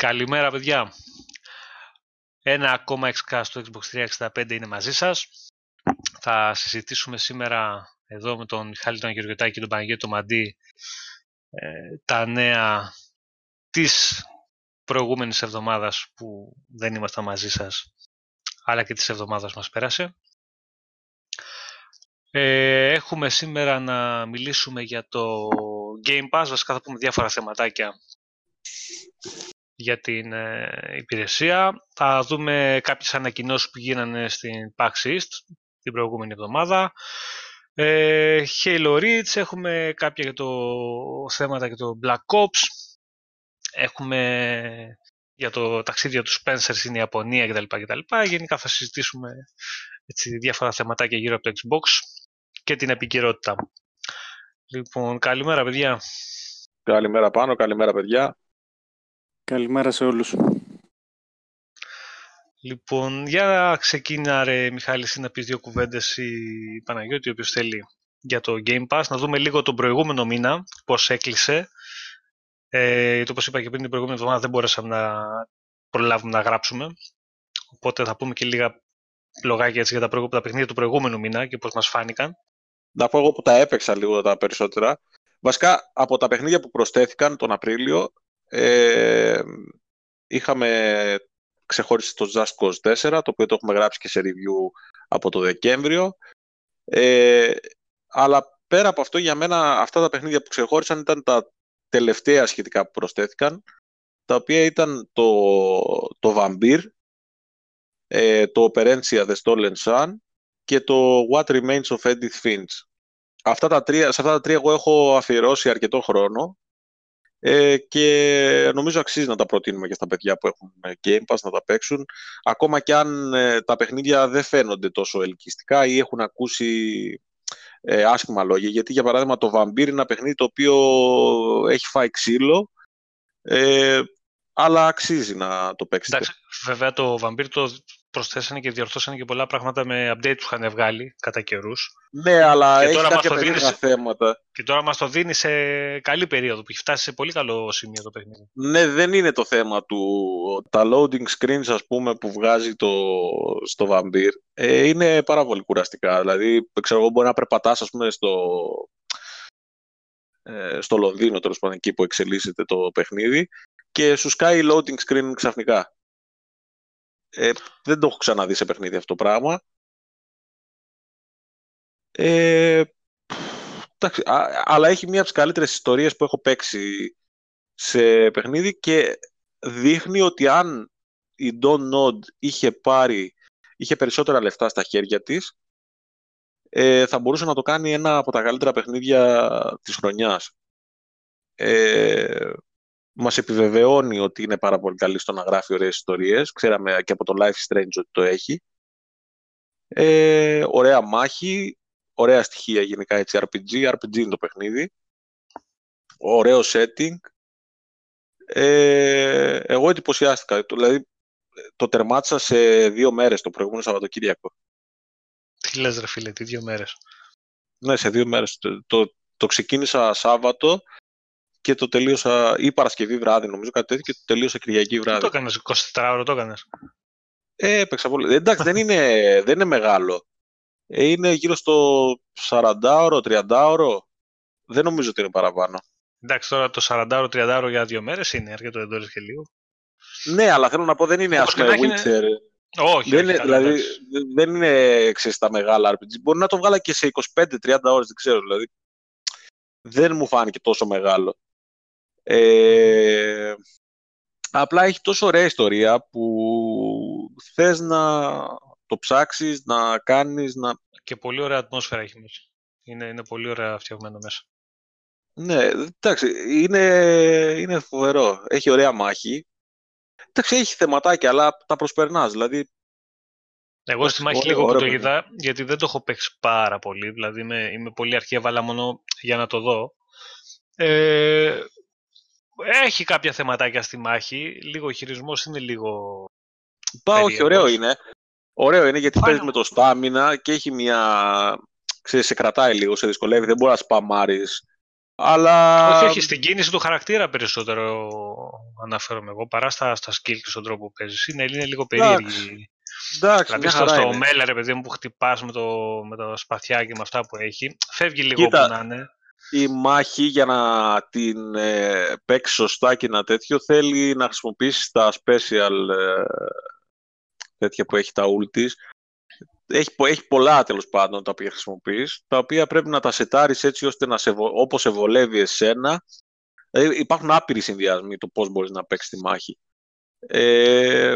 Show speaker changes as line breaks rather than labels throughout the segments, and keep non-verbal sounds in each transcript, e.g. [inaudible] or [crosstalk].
Καλημέρα παιδιά. Ένα ακόμα Xcast στο Xbox 365 είναι μαζί σας. Θα συζητήσουμε σήμερα εδώ με τον Μιχάλη τον Γεωργιωτάκη και τον Παναγιώτη τον Μαντή ε, τα νέα της προηγούμενης εβδομάδας που δεν ήμασταν μαζί σας αλλά και της εβδομάδας μας πέρασε. Ε, έχουμε σήμερα να μιλήσουμε για το Game Pass, βασικά θα πούμε διάφορα θεματάκια για την ε, υπηρεσία. Θα δούμε κάποιες ανακοινώσεις που γίνανε στην PAX East την προηγούμενη εβδομάδα. Ε, Halo Reach, έχουμε κάποια για το θέματα για το Black Ops. Έχουμε για το ταξίδι του Spencer στην Ιαπωνία κτλ. κτλ. Γενικά θα συζητήσουμε έτσι, διάφορα θεματάκια γύρω από το Xbox και την επικαιρότητα. Λοιπόν, καλημέρα παιδιά.
Καλημέρα πάνω, καλημέρα παιδιά.
Καλημέρα σε όλους.
Λοιπόν, για ξεκίνα ρε Μιχάλη, να πεις δύο κουβέντες η Παναγιώτη, ο οποίος θέλει για το Game Pass. Να δούμε λίγο τον προηγούμενο μήνα, πώς έκλεισε. Ε, το όπως είπα και πριν την προηγούμενη εβδομάδα δεν μπορέσαμε να προλάβουμε να γράψουμε. Οπότε θα πούμε και λίγα λογάκια έτσι για τα, τα παιχνίδια του προηγούμενου μήνα και πώς μας φάνηκαν.
Να πω εγώ που τα έπαιξα λίγο τα περισσότερα. Βασικά, από τα παιχνίδια που προσθέθηκαν τον Απρίλιο, ε, είχαμε ξεχώρισει το Just Cause 4, το οποίο το έχουμε γράψει και σε review από το Δεκέμβριο. Ε, αλλά πέρα από αυτό, για μένα αυτά τα παιχνίδια που ξεχώρισαν ήταν τα τελευταία σχετικά που προσθέθηκαν, τα οποία ήταν το, το Vampire, ε, το Operencia The Stolen Sun και το What Remains of Edith Finch. Αυτά τα τρία, σε αυτά τα τρία εγώ έχω αφιερώσει αρκετό χρόνο ε, και νομίζω αξίζει να τα προτείνουμε και στα παιδιά που έχουν Game Pass να τα παίξουν ακόμα και αν ε, τα παιχνίδια δεν φαίνονται τόσο ελκυστικά ή έχουν ακούσει ε, άσχημα λόγια γιατί για παράδειγμα το Vampire είναι ένα παιχνίδι το οποίο έχει φάει ξύλο ε, αλλά αξίζει να το παίξετε.
Εντάξει, βέβαια το Vampire το προσθέσανε και διορθώσανε και πολλά πράγματα με update που είχαν βγάλει κατά καιρούς.
Ναι, αλλά και έχει τώρα κάποια περίεργα θέματα.
Και τώρα μας το δίνει σε καλή περίοδο, που έχει φτάσει σε πολύ καλό σημείο το παιχνίδι.
Ναι, δεν είναι το θέμα του. Τα loading screens, ας πούμε, που βγάζει το, στο Vampire, ε, είναι πάρα πολύ κουραστικά. Δηλαδή, ξέρω εγώ, μπορεί να περπατάς, ας πούμε, στο, ε, στο Λονδίνο, τέλος πάντων, εκεί που εξελίσσεται το παιχνίδι, και σου σκάει loading screen ξαφνικά. Ε, δεν το έχω ξαναδεί σε παιχνίδι αυτό το πράγμα. Ε, εντάξει, αλλά έχει μία από τις καλύτερες ιστορίες που έχω παίξει σε παιχνίδι και δείχνει ότι αν η Don Nod είχε πάρει, είχε περισσότερα λεφτά στα χέρια της, ε, θα μπορούσε να το κάνει ένα από τα καλύτερα παιχνίδια της χρονιάς. Ε, μας επιβεβαιώνει ότι είναι πάρα πολύ καλή στο να γράφει ωραίες ιστορίες. Ξέραμε και από το Life Strange ότι το έχει. Ε, ωραία μάχη, ωραία στοιχεία γενικά έτσι RPG. RPG είναι το παιχνίδι. Ωραίο setting. Ε, εγώ εντυπωσιάστηκα. Δηλαδή, το τερμάτισα σε δύο μέρες το προηγούμενο Σαββατοκύριακο.
Τι λες ρε φίλε, τι δύο μέρες;
Ναι, σε δύο μέρες. Το, το, το ξεκίνησα Σάββατο και το τελείωσα ή Παρασκευή βράδυ, νομίζω κάτι τέτοιο, και το τελείωσα Κυριακή βράδυ.
Τι το έκανες, 24 ώρο το έκανες;
Ε, έπαιξα πολύ. Εντάξει, δεν είναι, δεν είναι μεγάλο. Ε, είναι γύρω στο 40 ώρο, 30 ώρο. Δεν νομίζω ότι είναι παραπάνω.
Εντάξει, τώρα το 40 ώρο, 30 ώρο για δύο μέρες είναι αρκετό, δεν το και λίγο.
Ναι, αλλά θέλω να πω δεν είναι α πούμε Witcher. Είναι...
Όχι,
δεν, είναι, δηλαδή, δεν είναι ξέρεις, τα μεγάλα RPG. Μπορεί να το βγάλα και σε 25-30 ώρες, δεν ξέρω. Δηλαδή. Δεν μου φάνηκε τόσο μεγάλο. Ε, απλά έχει τόσο ωραία ιστορία που θες να το ψάξεις, να κάνεις, να...
Και πολύ ωραία ατμόσφαιρα έχει μέσα. Είναι, είναι πολύ ωραία φτιαγμένο μέσα.
Ναι, εντάξει, είναι, είναι φοβερό. Έχει ωραία μάχη. Εντάξει, έχει θεματάκια, αλλά τα προσπερνάς. Δηλαδή,
εγώ στη μάχη λίγο που το είδα, γιατί δεν το έχω παίξει πάρα πολύ, δηλαδή είμαι, είμαι πολύ αρχή, έβαλα μόνο για να το δω. Ε, έχει κάποια θεματάκια στη μάχη. Λίγο ο χειρισμός είναι λίγο.
Πά, όχι, ωραίο είναι. Ωραίο είναι γιατί παίζει με το στάμινα και έχει μια. Ξέρεις, σε κρατάει λίγο, σε δυσκολεύει. Δεν μπορεί να σπαμάρεις Αλλά...
Όχι, όχι, στην κίνηση του χαρακτήρα περισσότερο αναφέρομαι εγώ παρά στα, στα skill και στον τρόπο που παίζεις. Είναι, είναι λίγο περίεργη.
Εντάξει,
δηλαδή στο, στο Μέλα, ρε παιδί μου, που χτυπάς με, το, με τα σπαθιά και με αυτά που έχει, φεύγει λίγο
Κοίτα,
που να είναι.
Η μάχη για να την ε, παίξει σωστά και ένα τέτοιο θέλει να χρησιμοποιήσει τα special ε, τέτοια που έχει τα ultis έχει, έχει πολλά τέλος πάντων τα οποία χρησιμοποιείς, τα οποία πρέπει να τα σετάρεις έτσι ώστε να σε, όπως σε βολεύει εσένα. Δηλαδή υπάρχουν άπειροι συνδυασμοί το πώς μπορείς να παίξεις τη μάχη. Ε,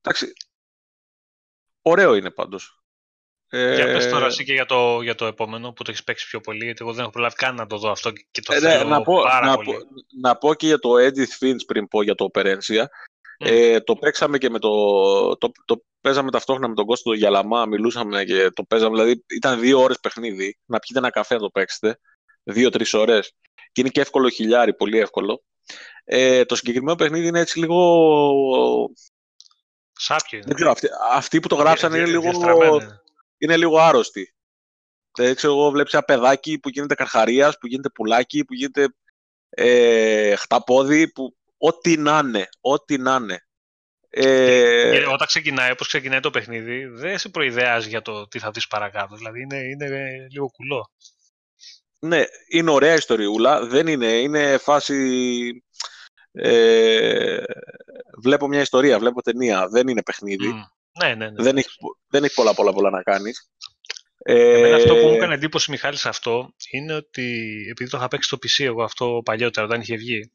εντάξει, ωραίο είναι πάντως.
Ε, για πες τώρα εσύ και για το, για το επόμενο που το έχεις παίξει πιο πολύ, γιατί εγώ δεν έχω προλάβει καν να το δω αυτό και το ε, ναι, θέλω
να πω,
πάρα
να
πολύ.
Πω, να πω και για το Edith Finch πριν πω για το Operencia. Ε, το παίξαμε και με το, το, το παίζαμε ταυτόχρονα με τον Κώστο Γιαλαμά, μιλούσαμε και το παίζαμε, δηλαδή ήταν δύο ώρες παιχνίδι, να πιείτε ένα καφέ να το παίξετε, δύο-τρεις ώρες. Και είναι και εύκολο χιλιάρι, πολύ εύκολο. Ε, το συγκεκριμένο παιχνίδι είναι έτσι λίγο...
Σάπιο είναι.
Δεν ξέρω, αυτοί, αυτοί που το γράψαν είναι, λίγο, είναι λίγο άρρωστοι. Δεν ξέρω, εγώ βλέπεις ένα παιδάκι που γίνεται καρχαρίας, που γίνεται πουλάκι, που γίνεται ε, χταπόδι, που ό,τι να είναι, ό,τι να είναι.
Ε... Και όταν ξεκινάει, όπως ξεκινάει το παιχνίδι, δεν σε προειδεάζει για το τι θα δεις παρακάτω. Δηλαδή είναι, είναι λίγο κουλό.
Ναι, είναι ωραία ιστοριούλα. Δεν είναι, είναι φάση... Ε, βλέπω μια ιστορία, βλέπω ταινία. Δεν είναι παιχνίδι.
Ναι, ναι, ναι.
Δεν, έχει, δεν έχει πολλά, πολλά, πολλά να κάνεις.
Εμένα αυτό που μου έκανε εντύπωση, Μιχάλη, σε αυτό είναι ότι επειδή το είχα παίξει στο PC εγώ αυτό παλιότερα, όταν είχε βγει,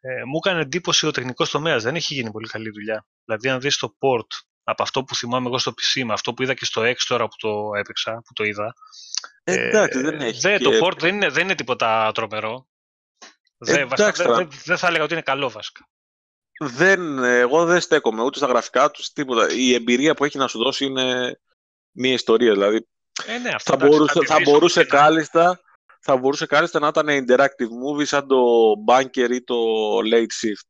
ε, μου έκανε εντύπωση ο τεχνικός τομέας. Δεν έχει γίνει πολύ καλή δουλειά. Δηλαδή, αν δεις το port από αυτό που θυμάμαι εγώ στο PC με αυτό που είδα και στο X τώρα που το έπαιξα, που το είδα.
Ε, εντάξει, δεν έχει.
Δε, Το port δεν είναι, δεν είναι τίποτα τρομερό. Ε, δεν, δεν, θα έλεγα ότι είναι καλό βασικά.
Δεν, εγώ δεν στέκομαι ούτε στα γραφικά τους, τίποτα. Η εμπειρία που έχει να σου δώσει είναι μια ιστορία. Δηλαδή,
ε, ναι, αυτό,
θα, μπορούσε, θα μπορούσε κάλλιστα θα μπορούσε κάλλιστα να ήταν interactive movie σαν το Bunker ή το Late Shift.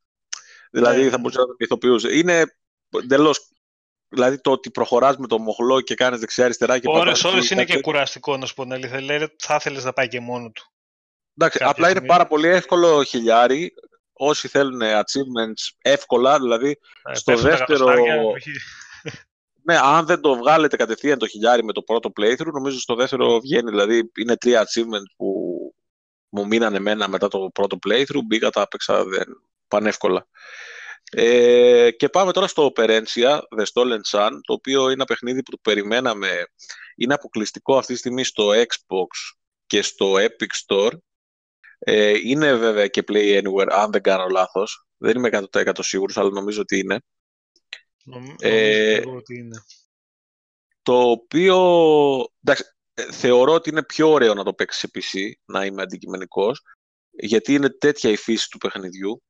Δηλαδή ναι. θα μπορούσε να το ηθοποιούσε. Είναι εντελώ. Δηλαδή το ότι προχωράς με το μοχλό και κάνεις δεξιά-αριστερά και
Ωρες, ώρες είναι και κουραστικό να σου πω να θα ήθελες να πάει και μόνο του.
Εντάξει, απλά είναι πάρα πολύ εύκολο χιλιάρι. Όσοι θέλουν achievements εύκολα, δηλαδή ε, στο δεύτερο... Ναι, αν δεν το βγάλετε κατευθείαν το χιλιάρι με το πρώτο playthrough, νομίζω στο δεύτερο βγαίνει. Δηλαδή είναι τρία achievements που μου μείνανε εμένα μετά το πρώτο playthrough. Μπήκα, τα έπαιξα δεν... πανεύκολα. Ε, και πάμε τώρα στο Operencia, The Stolen Sun, το οποίο είναι ένα παιχνίδι που το περιμέναμε. Είναι αποκλειστικό αυτή τη στιγμή στο Xbox και στο Epic Store. Ε, είναι βέβαια και Play Anywhere, αν δεν κάνω λάθος. Δεν είμαι 100% σίγουρος, αλλά νομίζω ότι είναι.
Νομίζω ε, ότι είναι.
Το οποίο, εντάξει, ε, θεωρώ ότι είναι πιο ωραίο να το παίξεις σε PC, να είμαι αντικειμενικός, γιατί είναι τέτοια η φύση του παιχνιδιού.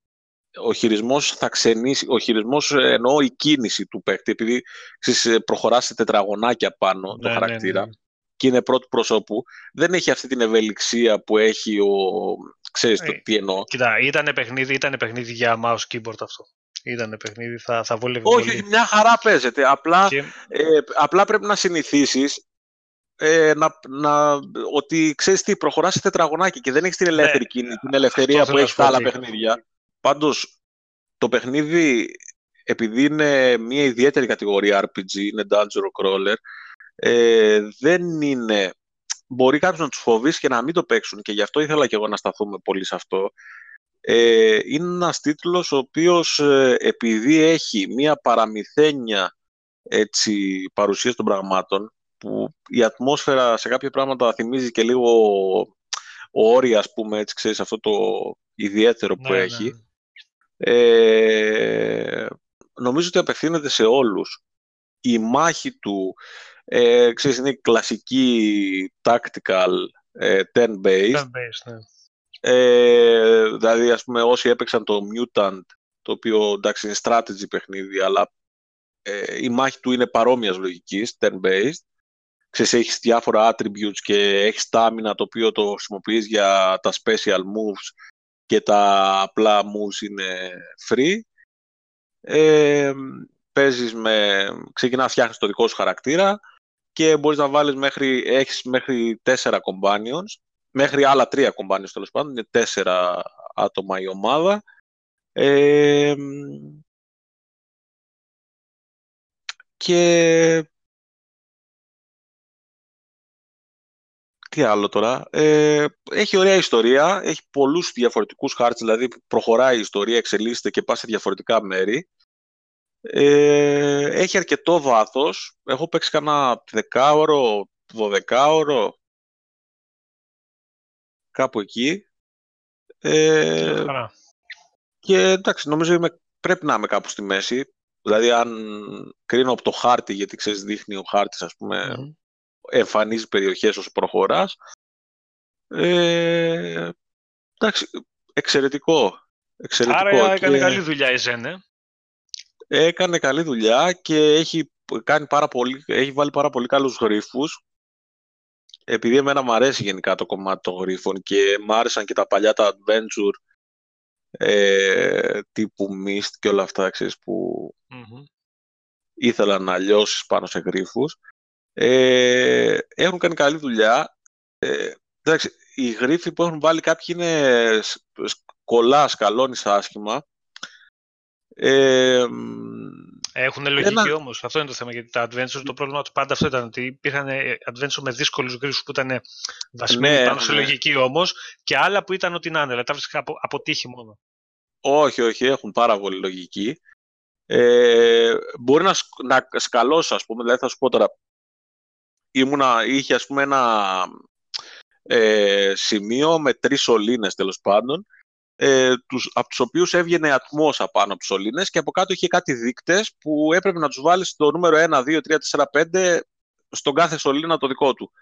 Ο χειρισμός θα ξενήσει, ο χειρισμός ε, εννοώ η κίνηση του παίκτη, επειδή ξέρεις, ε, προχωράς σε τετραγωνάκια πάνω το ναι, ναι, χαρακτήρα ναι. Και είναι πρώτου προσώπου, δεν έχει αυτή την ευελιξία που έχει ο... Ξέρεις το τι εννοώ.
Κοίτα, ήταν παιχνίδι, ήταν παιχνίδι για mouse keyboard αυτό ήταν παιχνίδι, θα, θα βόλευε
Όχι, πολύ. μια χαρά παίζεται. Απλά, ε, απλά πρέπει να συνηθίσεις ε, να, να, ότι ξέρεις τι, προχωράς σε τετραγωνάκι και δεν έχεις την ναι. ελεύθερη κίνηση, την ελευθερία που έχει τα άλλα παιχνίδια. Πάντως, το παιχνίδι, επειδή είναι μια ιδιαίτερη κατηγορία RPG, είναι Dungeon Crawler, ε, δεν είναι... Μπορεί κάποιος να τους φοβήσει και να μην το παίξουν και γι' αυτό ήθελα και εγώ να σταθούμε πολύ σε αυτό ε, είναι ένας τίτλος ο οποίος ε, επειδή έχει μία παραμυθένια έτσι, παρουσίαση των πραγμάτων που η ατμόσφαιρα σε κάποια πράγματα θυμίζει και λίγο όρια, ας πούμε, έτσι ξέρεις, αυτό το ιδιαίτερο που ναι, ναι, έχει. Ναι. Ε, νομίζω ότι απευθύνεται σε όλους. Η μάχη του, ε, ξέρεις, είναι η κλασική tactical ε, 10-based. 10
ναι.
Ε, δηλαδή, ας πούμε, όσοι έπαιξαν το Mutant, το οποίο εντάξει είναι strategy παιχνίδι, αλλά ε, η μάχη του είναι παρόμοιας λογικής, turn-based. Ξέρεις, έχεις διάφορα attributes και έχεις στάμινα το οποίο το χρησιμοποιείς για τα special moves και τα απλά moves είναι free. Ε, παίζεις με... Ξεκινάς φτιάχνεις το δικό σου χαρακτήρα και μπορείς να βάλεις μέχρι... Έχεις μέχρι τέσσερα companions μέχρι άλλα τρία κομπάνια τέλος πάντων, είναι τέσσερα άτομα η ομάδα. Ε, και τι άλλο τώρα. Ε, έχει ωραία ιστορία, έχει πολλούς διαφορετικούς χάρτες, δηλαδή προχωράει η ιστορία, εξελίσσεται και πάει σε διαφορετικά μέρη. Ε, έχει αρκετό βάθος. Έχω παίξει κανένα δεκάωρο, δωδεκάωρο, κάπου εκεί. Ε, και εντάξει, νομίζω είμαι, πρέπει να είμαι κάπου στη μέση. Δηλαδή, αν κρίνω από το χάρτη, γιατί ξέρεις, δείχνει ο χάρτης, ας πούμε, mm εμφανίζει περιοχές όσο προχωράς. Ε, εντάξει, εξαιρετικό. εξαιρετικό.
Άρα έκανε καλή δουλειά η Ζένε.
Έκανε καλή δουλειά και έχει, κάνει πάρα πολύ, έχει βάλει πάρα πολύ καλούς γρίφους. Επειδή εμένα μου αρέσει γενικά το κομμάτι των γρίφων και μου άρεσαν και τα παλιά τα adventure ε, τύπου Mist και όλα αυτά, ξέρεις, που mm ήθελα να λιώσεις πάνω σε γρίφους. Ε, έχουν κάνει καλή δουλειά. Ε, εντάξει, οι γρίφοι που έχουν βάλει κάποιοι είναι κολλά, σκαλώνεις άσχημα.
Ε, έχουν λογική ένα... όμως. Αυτό είναι το θέμα. Γιατί τα adventure, το πρόβλημα του πάντα αυτό ήταν ότι υπήρχαν adventure με δύσκολους γρήγορους που ήταν βασμένοι ναι, πάνω σε ναι. λογική όμως και άλλα που ήταν ότι να είναι. Δηλαδή τα βρίσκα από, αποτύχει μόνο.
Όχι, όχι, έχουν πάρα πολύ λογική. Ε, μπορεί να, να σκαλώσει, ας πούμε, δηλαδή θα σου πω τώρα, ήμουνα, είχε ας πούμε ένα ε, σημείο με τρεις σωλήνες τέλος πάντων ε, τους, από τους οποίους έβγαινε ατμός απάνω από τους σωλήνες και από κάτω είχε κάτι δείκτες που έπρεπε να τους βάλεις στο νούμερο 1, 2, 3, 4, 5 στον κάθε σωλήνα το δικό του.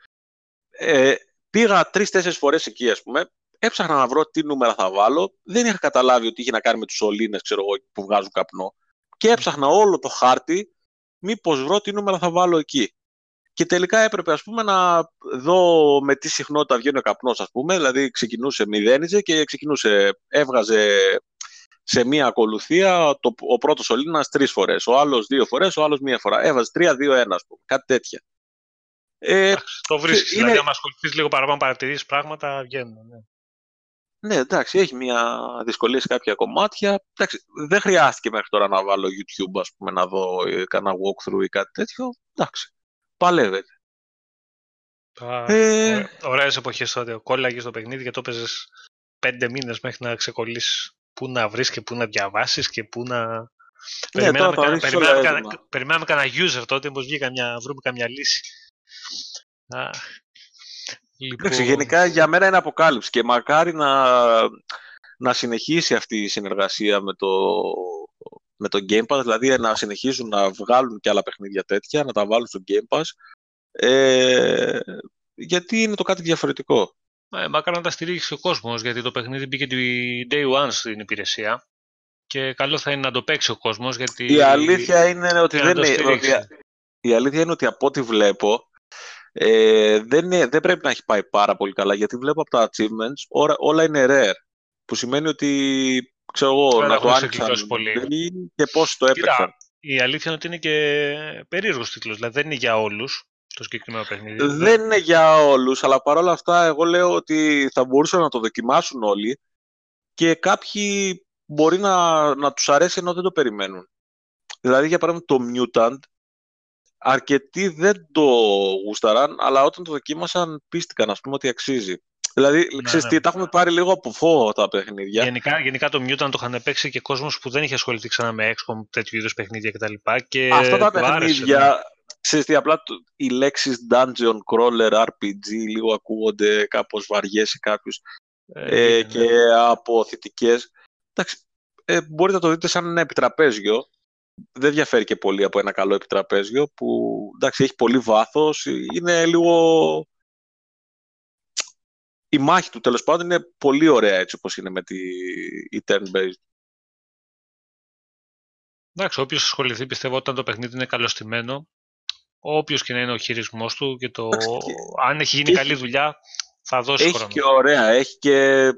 Ε, πήγα τρει-τέσσερι φορές εκεί, ας πούμε, έψαχνα να βρω τι νούμερα θα βάλω. Δεν είχα καταλάβει ότι είχε να κάνει με τους σωλήνες, ξέρω εγώ, που βγάζουν καπνό. Και έψαχνα όλο το χάρτη, μήπως βρω τι νούμερα θα βάλω εκεί. Και τελικά έπρεπε ας πούμε, να δω με τι συχνότητα βγαίνει ο καπνός, ας πούμε. Δηλαδή ξεκινούσε, μηδένιζε και ξεκινούσε, έβγαζε σε μία ακολουθία το, ο πρώτος σωλήνα τρεις φορές, ο άλλος δύο φορές, ο άλλος μία φορά. Έβαζε τρία, δύο, ένα, ας πούμε. Κάτι τέτοια.
Ε, το βρίσκεις. Είναι... Δηλαδή, αν ασχοληθείς λίγο παραπάνω, παρατηρήσει πράγματα, βγαίνουν. Ναι.
ναι, εντάξει, έχει μια δυσκολία σε κάποια κομμάτια. Εντάξει, δεν χρειάστηκε μέχρι τώρα να βάλω YouTube, ας πούμε, να δω ε, κανένα walkthrough ή κάτι τέτοιο. Εντάξει παλεύεται.
Ε... Ωραίες εποχές τότε. Κόλλαγες στο παιχνίδι και το έπαιζες πέντε μήνες μέχρι να ξεκολλήσεις πού να βρεις και πού να διαβάσεις και πού να... Ναι, περιμέναμε, τώρα, περιμέναμε, κανένα, περιμέναμε κανένα user τότε, πως βγήκα μια, βρούμε καμιά λύση. Α,
λοιπόν... γενικά για μένα είναι αποκάλυψη και μακάρι να, να συνεχίσει αυτή η συνεργασία με το, με το Game Pass, δηλαδή να συνεχίζουν να βγάλουν και άλλα παιχνίδια τέτοια, να τα βάλουν στο Game Pass, ε, γιατί είναι το κάτι διαφορετικό.
Ε, μακάρι να τα στηρίξει ο κόσμος, γιατί το παιχνίδι μπήκε τη Day One στην υπηρεσία και καλό θα είναι να το παίξει ο κόσμος. Γιατί...
Η αλήθεια είναι ότι δεν είναι. Ότι, η αλήθεια είναι ότι από ό,τι βλέπω, ε, δεν, δεν πρέπει να έχει πάει πάρα πολύ καλά, γιατί βλέπω από τα achievements όλα, όλα είναι rare. Που σημαίνει ότι ξέρω εγώ, να το άνοιξαν πολύ. και πώς το έπαιξαν.
η αλήθεια είναι ότι είναι και περίεργος τίτλος, δηλαδή δεν είναι για όλους το συγκεκριμένο παιχνίδι.
Δεν είναι για όλους, αλλά παρόλα αυτά εγώ λέω ότι θα μπορούσαν να το δοκιμάσουν όλοι και κάποιοι μπορεί να, να τους αρέσει ενώ δεν το περιμένουν. Δηλαδή για παράδειγμα το Mutant, αρκετοί δεν το γούσταραν, αλλά όταν το δοκίμασαν πίστηκαν ας πούμε ότι αξίζει. Δηλαδή, ναι, ξέρεις ναι. τι, τα έχουμε πάρει λίγο από φόβο τα παιχνίδια.
Γενικά, γενικά το Mutant το είχαν παίξει και κόσμος που δεν είχε ασχοληθεί ξανά με XCOM, τέτοιου είδους παιχνίδια κτλ. Και
Αυτά τα παιχνίδια, άρεσε, ναι. ξέρεις τι, απλά οι λέξεις Dungeon Crawler, RPG λίγο ακούγονται κάπως βαριές σε κάποιους ε, ε, και αποθητικές. Εντάξει, ε, μπορείτε να το δείτε σαν ένα επιτραπέζιο. Δεν διαφέρει και πολύ από ένα καλό επιτραπέζιο που εντάξει, έχει πολύ βάθος, είναι λίγο η μάχη του τέλος πάντων είναι πολύ ωραία έτσι όπως είναι με τη η turn-based.
Εντάξει, όποιος ασχοληθεί πιστεύω όταν το παιχνίδι είναι καλωστημένο, όποιος και να είναι ο χειρισμός του και το αν έχει γίνει καλή δουλειά θα δώσει
έχει
χρόνο.
Έχει και ωραία, έχει και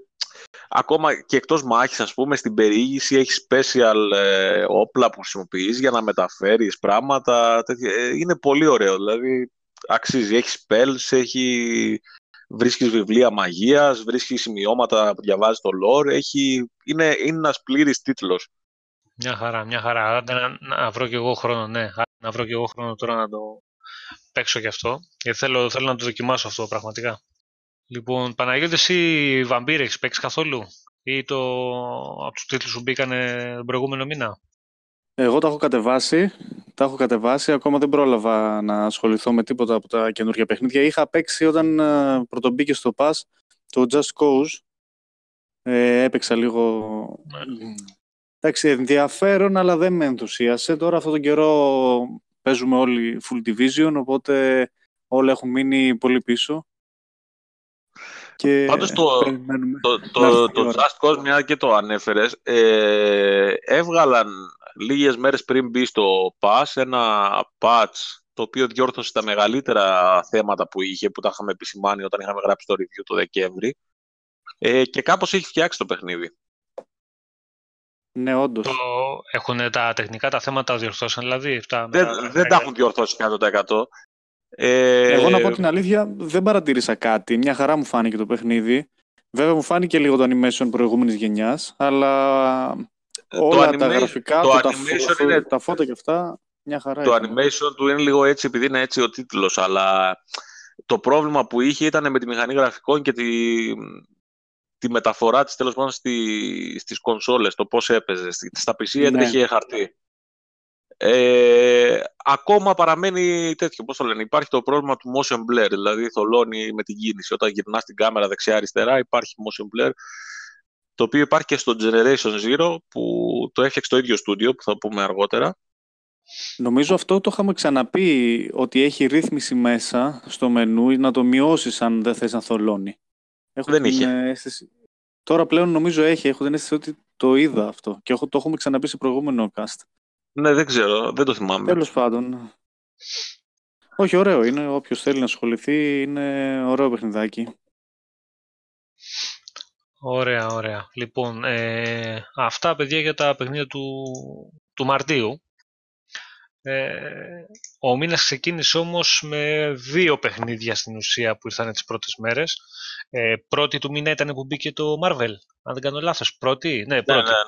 ακόμα και εκτός μάχης ας πούμε στην περιήγηση έχεις special ε, όπλα που χρησιμοποιείς για να μεταφέρεις πράγματα, τέτοια. Ε, είναι πολύ ωραίο δηλαδή αξίζει, έχεις spells, έχει βρίσκεις βιβλία μαγείας, βρίσκεις σημειώματα που διαβάζεις το lore. Έχει, είναι, είναι ένας πλήρης τίτλος.
Μια χαρά, μια χαρά. Να, να βρω και εγώ χρόνο, ναι. Να βρω και εγώ χρόνο τώρα να το παίξω κι αυτό. Γιατί θέλω, θέλω να το δοκιμάσω αυτό πραγματικά. Λοιπόν, Παναγιώτης, εσύ Βαμπύρ έχεις παίξει καθόλου; Ή το, από τους τίτλους που μπήκαν τον προηγούμενο μήνα;
Εγώ τα έχω κατεβάσει, τα έχω κατεβάσει, ακόμα δεν πρόλαβα να ασχοληθώ με τίποτα από τα καινούργια παιχνίδια. Είχα παίξει όταν uh, πρωτομπήκε στο Pass το Just Cause. Ε, έπαιξα λίγο... Ναι. Εντάξει, ενδιαφέρον, αλλά δεν με ενθουσίασε. Τώρα αυτόν τον καιρό παίζουμε όλοι full division, οπότε όλα έχουν μείνει πολύ πίσω.
Και Πάντως το, το, το, το, Just Cause, μια και το ανέφερες, ε, έβγαλαν λίγες μέρες πριν μπει στο Pass ένα patch το οποίο διόρθωσε τα μεγαλύτερα θέματα που είχε, που τα είχαμε επισημάνει όταν είχαμε γράψει το review το Δεκέμβρη ε, και κάπως έχει φτιάξει το παιχνίδι.
Ναι, όντως.
Το... Έχουν τα τεχνικά τα θέματα διορθώσαν, δηλαδή.
δεν, δεν τα έχουν διορθώσει 100%.
Ε... Εγώ να πω την αλήθεια, δεν παρατήρησα κάτι. Μια χαρά μου φάνηκε το παιχνίδι. Βέβαια μου φάνηκε λίγο το animation προηγούμενης γενιάς, αλλά όλα τα γραφικά, το, τα, φω... είναι... τα φώτα και αυτά, μια χαρά
Το animation του είναι λίγο έτσι επειδή είναι έτσι ο τίτλος, αλλά το πρόβλημα που είχε ήταν με τη μηχανή γραφικών και τη, τη μεταφορά της τέλος πάντων στη, στις κονσόλες, το πώς έπαιζε. Στα PC ναι. έτρεχε χαρτί. Ε, ακόμα παραμένει τέτοιο, πώς το λένε, υπάρχει το πρόβλημα του motion blur, δηλαδή θολώνει με την κίνηση. Όταν γυρνάς την κάμερα δεξιά-αριστερά υπάρχει motion blur, το οποίο υπάρχει και στο Generation Zero που το έφτιαξε το ίδιο στούντιο που θα πούμε αργότερα.
Νομίζω αυτό το είχαμε ξαναπεί ότι έχει ρύθμιση μέσα στο μενού να το μειώσεις αν δεν θες να θολώνει.
Έχω δεν είχε.
Αίσθηση... Τώρα πλέον νομίζω έχει, έχω την αίσθηση ότι το είδα αυτό και έχω, το έχουμε ξαναπεί σε προηγούμενο cast.
Ναι, δεν ξέρω, δεν το θυμάμαι.
Τέλος πάντων. Όχι, ωραίο είναι. Όποιος θέλει να ασχοληθεί, είναι ωραίο παιχνιδάκι.
Ωραία, ωραία. Λοιπόν, ε, αυτά παιδιά για τα παιχνίδια του, του Μαρτίου. Ε, ο μήνας ξεκίνησε όμως με δύο παιχνίδια στην ουσία που ήρθαν τις πρώτες μέρες. Ε, πρώτη του μήνα ήταν που μπήκε το Marvel, αν δεν κάνω λάθος. Πρώτη, ναι, ναι πρώτη. Ναι, ναι, ναι.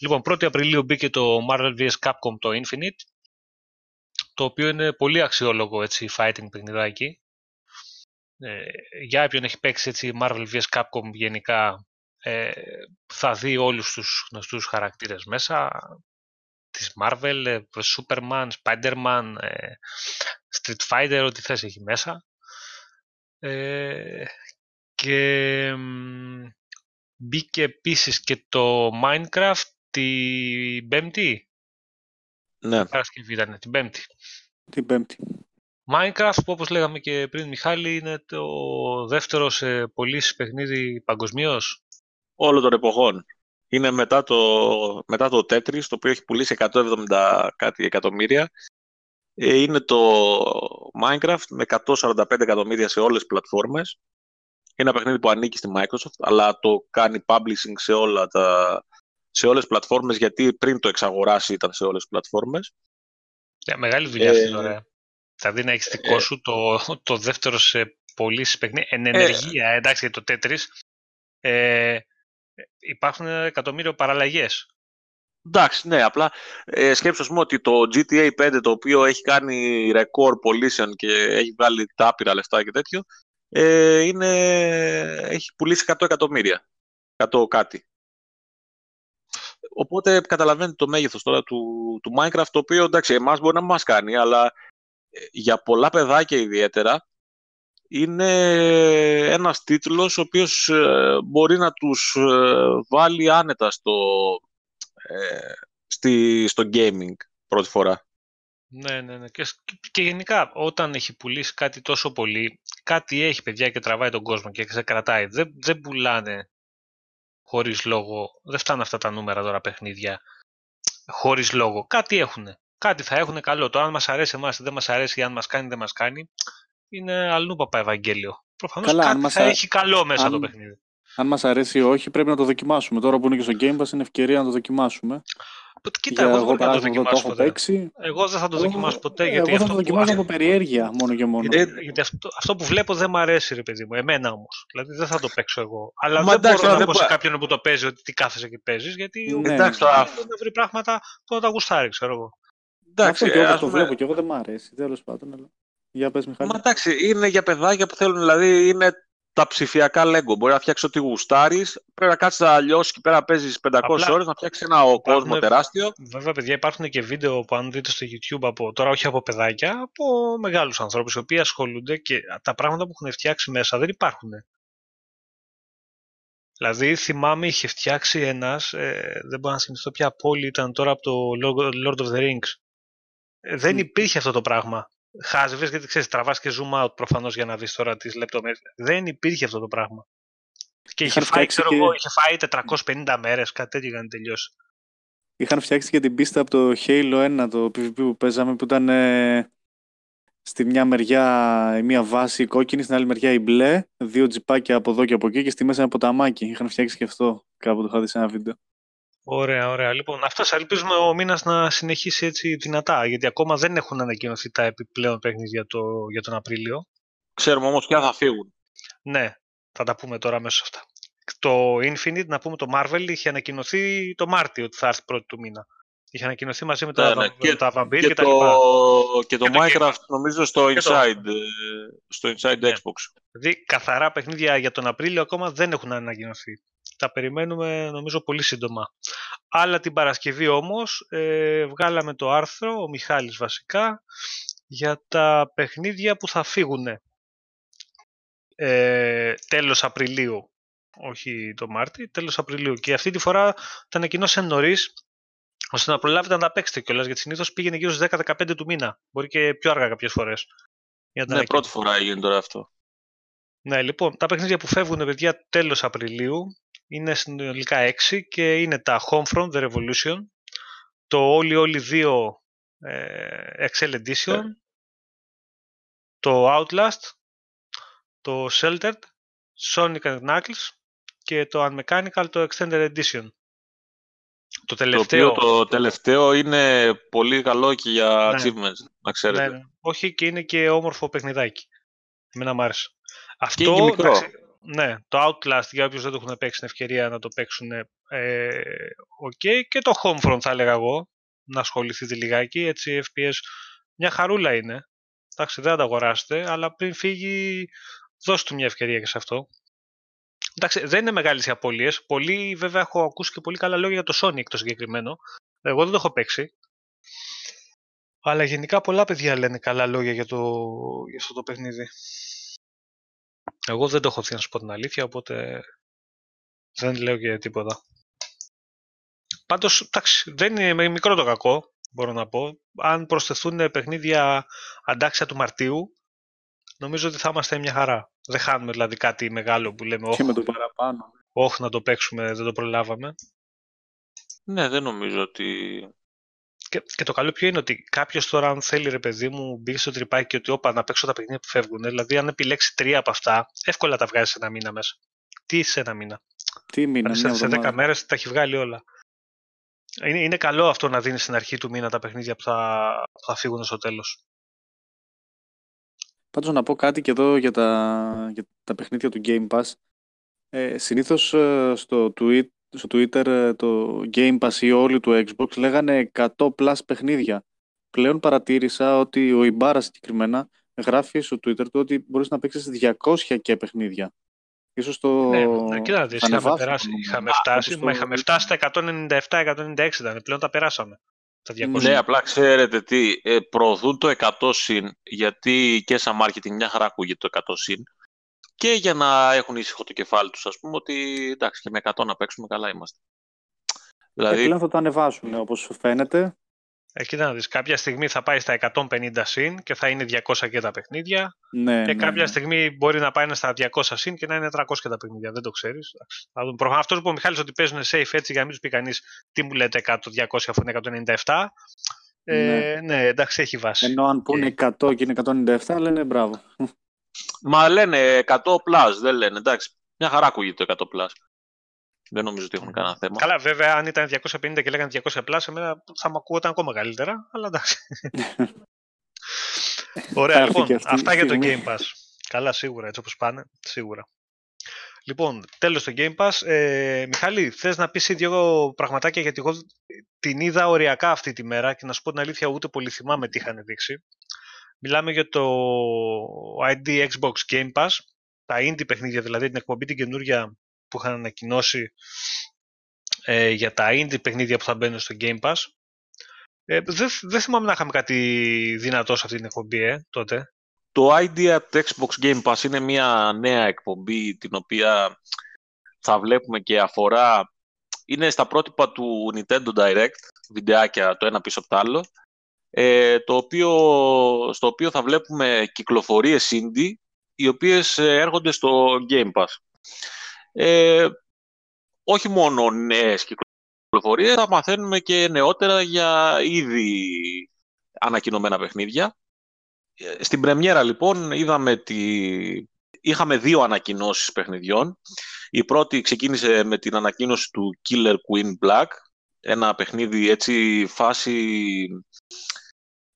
Λοιπόν, 1η Απριλίου μπήκε το Marvel vs. Capcom το Infinite, το οποίο είναι πολύ αξιόλογο έτσι, fighting παιχνιδάκι. Ε, για όποιον έχει παίξει έτσι Marvel vs. Capcom γενικά, ε, θα δει όλους τους γνωστούς χαρακτήρες μέσα της Marvel, ε, Superman, Spider-Man, ε, Street Fighter, ό,τι θες έχει μέσα. Ε, και μπήκε επίσης και το Minecraft την Πέμπτη.
Ναι.
Παρασκευή ήταν, την Πέμπτη.
Την Πέμπτη.
Minecraft που όπως λέγαμε και πριν Μιχάλη είναι το δεύτερο σε πωλήσει παιχνίδι παγκοσμίως;
Όλο των εποχών είναι μετά το, μετά το Tetris, το οποίο έχει πουλήσει 170 κάτι εκατομμύρια. Ε, είναι το Minecraft με 145 εκατομμύρια σε όλες τις πλατφόρμες. Είναι ένα παιχνίδι που ανήκει στη Microsoft, αλλά το κάνει publishing σε, όλα τα, σε όλες τις πλατφόρμες, γιατί πριν το εξαγοράσει ήταν σε όλες τις πλατφόρμες.
Yeah, ε, μεγάλη δουλειά αυτή, ε, ωραία. Δηλαδή να έχεις δικό σου το, το δεύτερο σε πωλήσει παιχνίδι, εν ενεργεία, εντάξει, για το Tetris. Ε, υπάρχουν εκατομμύριο παραλλαγές.
Εντάξει, ναι, απλά ε, σκέψω ότι το GTA 5 το οποίο έχει κάνει ρεκόρ πωλήσεων και έχει βγάλει τα άπειρα λεφτά και τέτοιο ε, είναι, έχει πουλήσει 100 εκατομμύρια, 100 κάτι. Οπότε καταλαβαίνετε το μέγεθος τώρα του, του Minecraft το οποίο εντάξει εμάς μπορεί να μας κάνει αλλά ε, για πολλά παιδάκια ιδιαίτερα είναι ένας τίτλος ο οποίος ε, μπορεί να τους ε, βάλει άνετα στο, ε, στη, στο gaming πρώτη φορά.
Ναι, ναι, ναι. Και, και γενικά όταν έχει πουλήσει κάτι τόσο πολύ, κάτι έχει παιδιά και τραβάει τον κόσμο και σε κρατάει. Δεν, δεν πουλάνε χωρίς λόγο. Δεν φτάνουν αυτά τα νούμερα τώρα παιχνίδια χωρίς λόγο. Κάτι έχουν. Κάτι θα έχουν καλό. Το αν μας αρέσει εμάς δεν μας αρέσει, αν μας κάνει δεν μας κάνει είναι αλλού παπά Ευαγγέλιο. Προφανώς Καλά, κάτι θα έχει καλό μέσα αν... το παιχνίδι.
Αν μας αρέσει ή όχι πρέπει να το δοκιμάσουμε. Τώρα που είναι και στο Game Pass είναι ευκαιρία να το δοκιμάσουμε.
Κοίτα, εγώ,
εγώ
δεν θα το
παράδειγμα
δοκιμάσω
το έχω
ποτέ.
παίξει.
Εγώ δεν θα το
Εγώ-
δοκιμάσω ποτέ.
Εγώ
γιατί
θα
αυτό
το
που-
δοκιμάσω από περιέργεια μόνο και μόνο.
Ε,
γιατί γιατί αυτό, αυτό που βλέπω δεν μ' αρέσει, ρε παιδί μου. Εμένα όμως. Δηλαδή δεν θα το παίξω εγώ. Αλλά
Μα
δεν
εντάξει,
μπορώ να
δεν
πω σε
μπο-
κάποιον που το παίζει ότι τι κάθεσαι και παίζεις. Γιατί ο
Ναι.
Εντάξει,
καθένας
τώρα,
μπορεί να βρει πράγματα που να τα γουστάρει, ξέρω εγώ.
Εντάξει,
Αυτό και εγώ
ας
το
πούμε-
βλέπω και εγώ δεν μ' αρέσει. Τέλος πάντων. αλλά- Για πες Μιχάλη.
Μα εντάξει, είναι για παιδάκια που θέλουν, δηλαδή είναι τα ψηφιακά Lego. Μπορεί να φτιάξει ό,τι γουστάρεις. Πρέπει να κάτσεις να λιώσεις και πέρα να παίζεις 500
Απλά
ώρες να φτιάξεις ένα ο κόσμο
υπάρχουν-
τεράστιο.
Βέβαια, παιδιά, υπάρχουν και βίντεο που αν δείτε στο YouTube από τώρα, όχι από παιδάκια, από μεγάλους ανθρώπους οι οποίοι ασχολούνται και τα πράγματα που έχουν φτιάξει μέσα δεν υπάρχουν. Δηλαδή, θυμάμαι είχε φτιάξει ένας, ε, δεν μπορώ να θυμηθώ ποια πόλη ήταν τώρα από το Lord of the Rings. Ε, δεν
Μμ.
υπήρχε αυτό το πράγμα. Χάζευε γιατί ξέρεις, τραβάς και zoom out προφανώς για να δεις τώρα τις λεπτομέρειες. Δεν υπήρχε αυτό το πράγμα. Και είχε
Είχαν
φάει,
φτιάξει
ξέρω
και-
εγώ, είχε φάει 450 μέρες, κάτι τέτοιο για να τελειώσει.
Είχαν φτιάξει και την πίστα από το Halo 1, το PvP που παίζαμε, που ήταν ε, στη μια μεριά η μία βάση κόκκινη, στην άλλη μεριά η μπλε, δύο τζιπάκια από εδώ και από εκεί και στη μέσα ένα ποταμάκι. Είχαν φτιάξει και αυτό. Κάπου το είχα δει σε ένα βίντεο.
Ωραία, ωραία. Λοιπόν, αυτά ελπίζουμε ο μήνας να συνεχίσει έτσι δυνατά, γιατί ακόμα δεν έχουν ανακοινωθεί τα επιπλέον παιχνίδια το, για τον Απρίλιο.
Ξέρουμε όμως ποια θα φύγουν.
Ναι, θα τα πούμε τώρα μέσα αυτά. Το Infinite, να πούμε το Marvel, είχε ανακοινωθεί το Μάρτιο ότι θα έρθει πρώτη του μήνα. Είχε ανακοινωθεί μαζί με τα,
Ναι, ναι.
με
Και-
τα Vampire
Και
και, τα λοιπά.
το, και το
Και το
Minecraft νομίζω στο
Και το-
Inside, ε, στο Inside
Ναι.
Xbox.
Δηλαδή, καθαρά παιχνίδια για τον Απρίλιο ακόμα δεν έχουν ανακοινωθεί. Τα περιμένουμε νομίζω πολύ σύντομα. Αλλά την Παρασκευή όμως ε, βγάλαμε το άρθρο, ο Μιχάλης βασικά, για τα παιχνίδια που θα φύγουν ε, τέλος Απριλίου. Όχι το Μάρτι, τέλος Απριλίου. Και αυτή τη φορά τα ανακοινώσαν νωρίς, ώστε να προλάβετε να τα παίξετε κιόλας, γιατί συνήθως πήγαινε γύρω στις 10-15 του μήνα. Μπορεί και πιο αργά κάποιες φορές. Για να τα
Ναι, πρώτη φορά έγινε τώρα αυτό.
ναι, λοιπόν, τα παιχνίδια που φεύγουν, παιδιά, τέλος Απριλίου είναι συνολικά 6 και είναι τα Homefront, The Revolution, το Όλοι Όλοι 2 ε, Excel Edition, το Outlast, το Sheltered, Sonic and Knuckles και το Unmechanical, το Extended Edition. Το
Το
τελευταίο,
οποίο το τελευταίο είναι πολύ καλό και για
Ναι.
achievements, να ξέρετε.
ναι, ναι, όχι και είναι και όμορφο παιχνιδάκι. Εμένα μ' άρεσε. Αυτό,
είναι και μικρό.
εντάξει, ναι, το Outlast για όποιους δεν το έχουν παίξει την ευκαιρία να το παίξουν ε, ok. και το Homefront θα έλεγα εγώ να ασχοληθείτε λιγάκι, έτσι FPS μια χαρούλα είναι. Εντάξει, δεν θα τα αγοράσετε, αλλά πριν φύγει δώστε του μια ευκαιρία και σε αυτό. Εντάξει, δεν είναι μεγάλες οι απώλειες. Πολλοί βέβαια έχω ακούσει και πολύ καλά λόγια για το Sonic το συγκεκριμένο. Εγώ δεν το έχω παίξει. Αλλά γενικά πολλά παιδιά λένε καλά λόγια για, το, για αυτό το παιχνίδι. Εγώ δεν το έχω δει να σου πω την αλήθεια, οπότε δεν λέω και τίποτα. Πάντως, εντάξει, δεν είναι μικρό το κακό, μπορώ να πω. Αν προσθεθούν παιχνίδια αντάξια του Μαρτίου, νομίζω ότι θα είμαστε μια χαρά. Δεν χάνουμε δηλαδή κάτι μεγάλο που λέμε,
Και
όχι,
με το παραπάνω.
όχι να το παίξουμε, δεν το προλάβαμε.
Ναι, δεν νομίζω ότι...
Και, και το καλό ποιο είναι ότι κάποιος τώρα, αν θέλει ρε παιδί μου, μπήκε στο τρυπάκι και ότι όπα να παίξω τα παιχνίδια που φεύγουν. Δηλαδή, αν επιλέξει τρία από αυτά, εύκολα τα βγάζει σε ένα μήνα μέσα. Τι σε ένα μήνα.
Τι μήνα,
σε,
μια
σε 10
εβδομάδα.
μέρες τα έχει βγάλει όλα. Είναι, είναι καλό αυτό να δίνεις στην αρχή του μήνα τα παιχνίδια που θα, που θα φύγουν στο τέλος.
Πάντως να πω κάτι και εδώ για τα, για τα παιχνίδια του Game Pass. Ε, συνήθως ε, στο, tweet, στο Twitter ε, το Game Pass ή όλοι του Xbox λέγανε 100 plus παιχνίδια. Πλέον παρατήρησα ότι ο Ιμπάρα συγκεκριμένα γράφει στο Twitter του ότι μπορείς να παίξεις 200 και παιχνίδια. Ίσως το
Ναι, ναι, κοίτα να δεις,
θα
είχαμε,
ανεβάσουν
περάσει,
το νούμero.
είχαμε
Α,
φτάσει,
όπως
μα
το-
είχαμε φτάσει στα 197-196 ήταν, πλέον τα περάσαμε. Τα 200.
Ναι, απλά ξέρετε τι, ε, προωθούν το 100 συν, γιατί και σαν marketing μια χαρά ακούγεται το 100 συν, και για να έχουν ήσυχο το κεφάλι τους, ας πούμε, ότι εντάξει και με 100 να παίξουμε καλά είμαστε.
Ε,
Δηλαδή,
πλέον θα το ανεβάσουν όπως φαίνεται.
Ε, κοίτα να δεις, κάποια στιγμή θα πάει στα 150 συν και θα είναι 200 και τα παιχνίδια.
Ναι,
Και
ναι,
κάποια
ναι.
στιγμή μπορεί να πάει στα 200 συν και να είναι 300 και τα παιχνίδια. Δεν το ξέρεις. Αυτός που είπε ο Μιχάλης ότι παίζουν safe έτσι για να μην τους πει κανείς τι μου λέτε 100, 200 αφού είναι 197. Ε, ναι. εντάξει, έχει βάση.
Ενώ αν πούνε 100 και είναι 197 λένε μπράβο.
Μα λένε 100 plus, δεν λένε, εντάξει, μια χαρά ακούγεται το 100 plus. Δεν νομίζω ότι έχουν κανένα θέμα.
Καλά, βέβαια, αν ήταν 250 και λέγανε 200 πλάσ, εμένα θα μου ακούγονταν ακόμα καλύτερα, αλλά εντάξει. [laughs] Ωραία, λοιπόν, αυτά για το Game Pass. Καλά, σίγουρα, έτσι όπως πάνε, σίγουρα. Λοιπόν, τέλος το Game Pass. Ε, Μιχάλη, θες να πεις δύο πραγματάκια γιατί εγώ την είδα οριακά αυτή τη μέρα και να σου πω την αλήθεια ούτε πολύ θυμάμαι τι είχαν δείξει. Μιλάμε για το ID Xbox Game Pass, τα indie παιχνίδια, δηλαδή την εκπομπή την καινούργια που είχαν ανακοινώσει ε, για τα indie παιχνίδια που θα μπαίνουν στο Game Pass. Ε, δεν, δεν θυμάμαι να είχαμε κάτι δυνατό σε αυτή την εκπομπή ε, τότε.
Το Idea Xbox Game Pass είναι μια νέα εκπομπή την οποία θα βλέπουμε και αφορά είναι στα πρότυπα του Nintendo Direct, βιντεάκια το ένα πίσω από το άλλο, ε, το οποίο, στο οποίο θα βλέπουμε κυκλοφορίες indie, οι οποίες ε, έρχονται στο Game Pass. Ε, όχι μόνο νέες κυκλοφορίες, θα μαθαίνουμε και νεότερα για ήδη ανακοινωμένα παιχνίδια. Ε, στην πρεμιέρα λοιπόν είδαμε τη... είχαμε δύο ανακοινώσεις παιχνιδιών. Η πρώτη ξεκίνησε με την ανακοίνωση του Killer Queen Black, ένα παιχνίδι έτσι φάση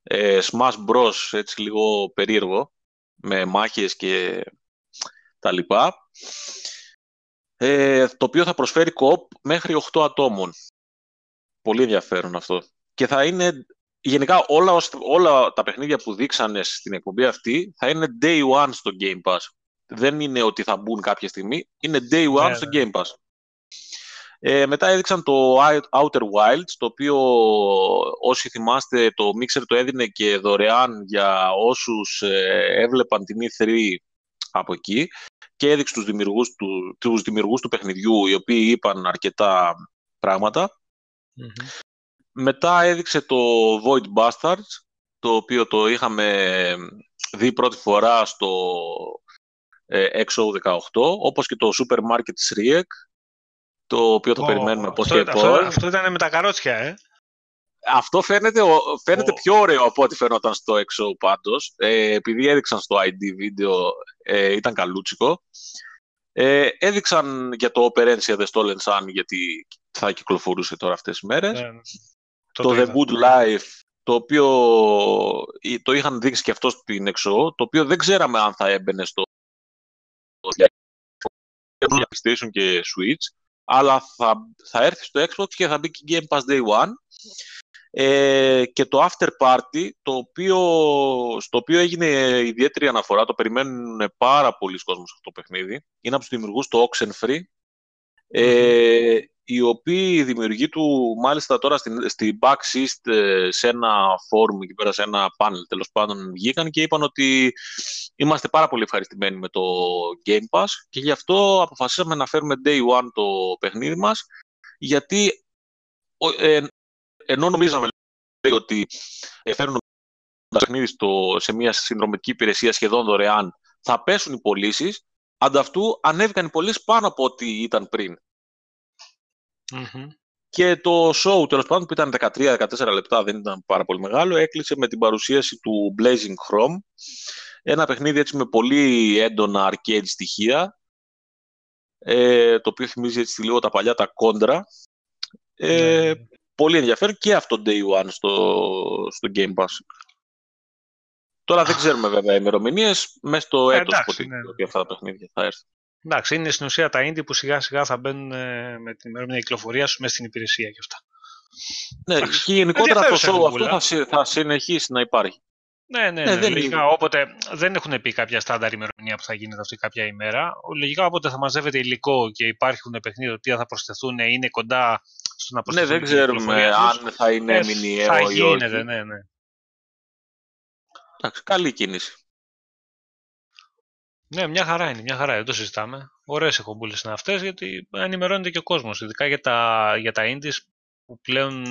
ε, Smash Bros, έτσι λίγο περίεργο, με μάχες και τα λοιπά, ε, το οποίο θα προσφέρει κοπ μέχρι 8 ατόμων. Πολύ ενδιαφέρον αυτό. Και θα είναι, γενικά όλα, όλα τα παιχνίδια που δείξανε στην εκπομπή αυτή θα είναι day one στο Game Pass. Δεν είναι ότι θα μπουν κάποια στιγμή, είναι day one ναι, στο ναι. Game Pass. Ε, μετά έδειξαν το Outer Wilds, το οποίο όσοι θυμάστε το Mixer το έδινε και δωρεάν για όσους ε, έβλεπαν την E3 από εκεί και έδειξε τους δημιουργούς του, τους δημιουργούς του παιχνιδιού οι οποίοι είπαν αρκετά Μετά έδειξε το Void Bastards, το οποίο το είχαμε δει πρώτη φορά στο ε, XO18, όπως και το Supermarket Shriek, το οποίο το περιμένουμε πώς
και πώς. Αυτό, ήταν με τα καρότσια, ε.
Αυτό φαίνεται, φαίνεται πιο ωραίο από ό,τι φαίνονταν στο XO πάντως. Ε, επειδή έδειξαν στο ID βίντεο, ε, ήταν καλούτσικο. Ε, έδειξαν για το Operencia The Stolen Sun, γιατί θα κυκλοφορούσε τώρα αυτές τις μέρες. Ναι, το, The Good Life, το οποίο το είχαν δείξει και αυτό στην XO, το οποίο δεν ξέραμε αν θα έμπαινε στο PlayStation και Switch αλλά θα, θα έρθει στο Xbox και θα μπει και Game Pass Day One. Ε, και το After Party, το οποίο, στο οποίο έγινε ιδιαίτερη αναφορά, το περιμένουν πάρα πολλοί κόσμος αυτό το παιχνίδι, είναι από τους δημιουργούς του Oxenfree, ε, οι οποίοι δημιουργοί του μάλιστα τώρα στην, στην Backsist ε, σε ένα forum εκεί πέρα, σε ένα panel τέλος πάντων βγήκαν και είπαν ότι είμαστε πάρα πολύ ευχαριστημένοι με το Game Pass και γι' αυτό αποφασίσαμε να φέρουμε Day One το παιχνίδι μας γιατί ε, ενώ νομίζαμε ότι ε, φέρνουμε το παιχνίδι στο, σε μια συνδρομητική υπηρεσία σχεδόν δωρεάν θα πέσουν οι πωλήσεις, ανταυτού ανέβηκαν οι πωλήσεις πάνω από ό,τι ήταν πριν. Και το show, τέλος πάντων, που ήταν 13-14 λεπτά, δεν ήταν πάρα πολύ μεγάλο, έκλεισε με την παρουσίαση του Blazing Chrome. Ένα παιχνίδι έτσι με πολύ έντονα arcade στοιχεία, ε, το οποίο θυμίζει έτσι λίγο τα παλιά τα κόντρα. Ε, ναι. Πολύ ενδιαφέρον και αυτό Day One στο, στο Game Pass. Τώρα δεν ξέρουμε βέβαια ημερομηνίες. Μέσα στο ε, έτος που ναι. αυτά τα παιχνίδια θα έρθουν.
Εντάξει, είναι στην ουσία τα indie που σιγά σιγά θα μπαίνουν ε, με την ημερομηνία κυκλοφορίας σου μέσα στην υπηρεσία και αυτά.
Ναι, και γενικότερα το show αυτό θα, θα συνεχίσει να υπάρχει.
Ναι, ναι, ναι, ναι λογικά όποτε δεν έχουν πει κάποια στάνταρ ημερομηνία που θα γίνεται αυτή κάποια ημέρα. Λογικά όποτε θα μαζεύεται υλικό και υπάρχουν παιχνίδια που θα προσθεθούν είναι κοντά στο να
προσθεθούν. Ναι, δεν ξέρουμε αν θα είναι ε, μηνιαίο
θα ή όχι. ναι, ναι.
Εντάξει, καλή κίνηση.
Ναι, μια χαρά είναι, μια χαρά, δεν το συζητάμε. Ωραίες εκπομπούλες είναι αυτές, γιατί ενημερώνεται και ο κόσμος, ειδικά για τα, για τα indies που πλέον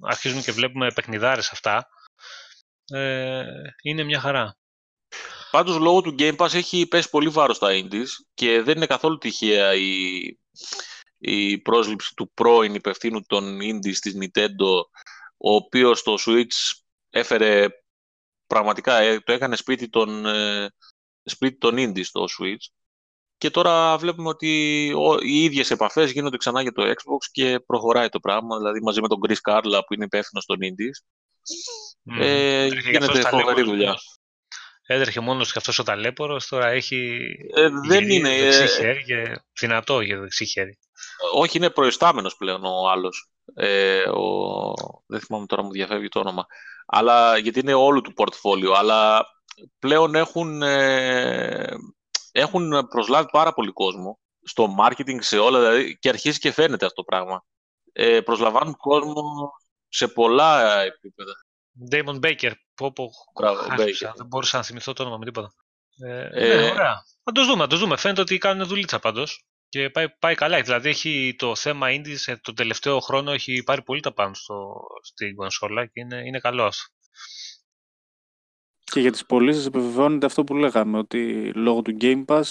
αρχίζουν και βλέπουμε παιχνιδάρες αυτά. Ε, είναι μια χαρά.
Πάντως, λόγω του Game Pass έχει πέσει πολύ βάρος στα indies και δεν είναι καθόλου τυχαία η, η πρόσληψη του πρώην υπευθύνου των indies της Nintendo, ο οποίος στο Switch έφερε πραγματικά, ε, το έκανε σπίτι των, ε, σπίτι των Indies στο Switch. και τώρα βλέπουμε ότι οι ίδιες επαφές γίνονται ξανά για το Xbox και προχωράει το πράγμα, δηλαδή μαζί με τον Chris Carla που είναι υπεύθυνος των Indies. Mm. Ε, γίνεται φοβερή δουλειά.
Έτρεχε μόνος και αυτός ο ταλέπορος, τώρα έχει.
Ε, δεν είναι.
Δεξί ε, χέρι και δυνατό για δεξί χέρι.
Όχι, είναι προϊστάμενος πλέον ο άλλος. Ε, ο... Δεν θυμάμαι τώρα μου διαφεύγει το όνομα. Αλλά, γιατί είναι όλο του πορτφόλιο. Αλλά πλέον έχουν, ε, έχουν προσλάβει πάρα πολύ κόσμο στο marketing, σε όλα. Δηλαδή, και αρχίζει και φαίνεται αυτό το πράγμα. Ε, προσλαμβάνουν κόσμο σε πολλά επίπεδα.
Damon Baker. Πω, πω,
Baker.
Δεν μπορούσα να θυμηθώ το όνομα με τίποτα. Ε, ε, ναι, ωραία. Θα το δούμε, θα το δούμε. Φαίνεται ότι κάνουν δουλίτσα πάντως. Και πάει, πάει καλά. Δηλαδή έχει το θέμα Indies το τελευταίο χρόνο έχει πάρει πολύ τα πάνω στο, στην κονσόλα και είναι, είναι καλός αυτό.
Και για τις πωλήσεις επιβεβαιώνεται αυτό που λέγαμε, ότι λόγω του Game Pass,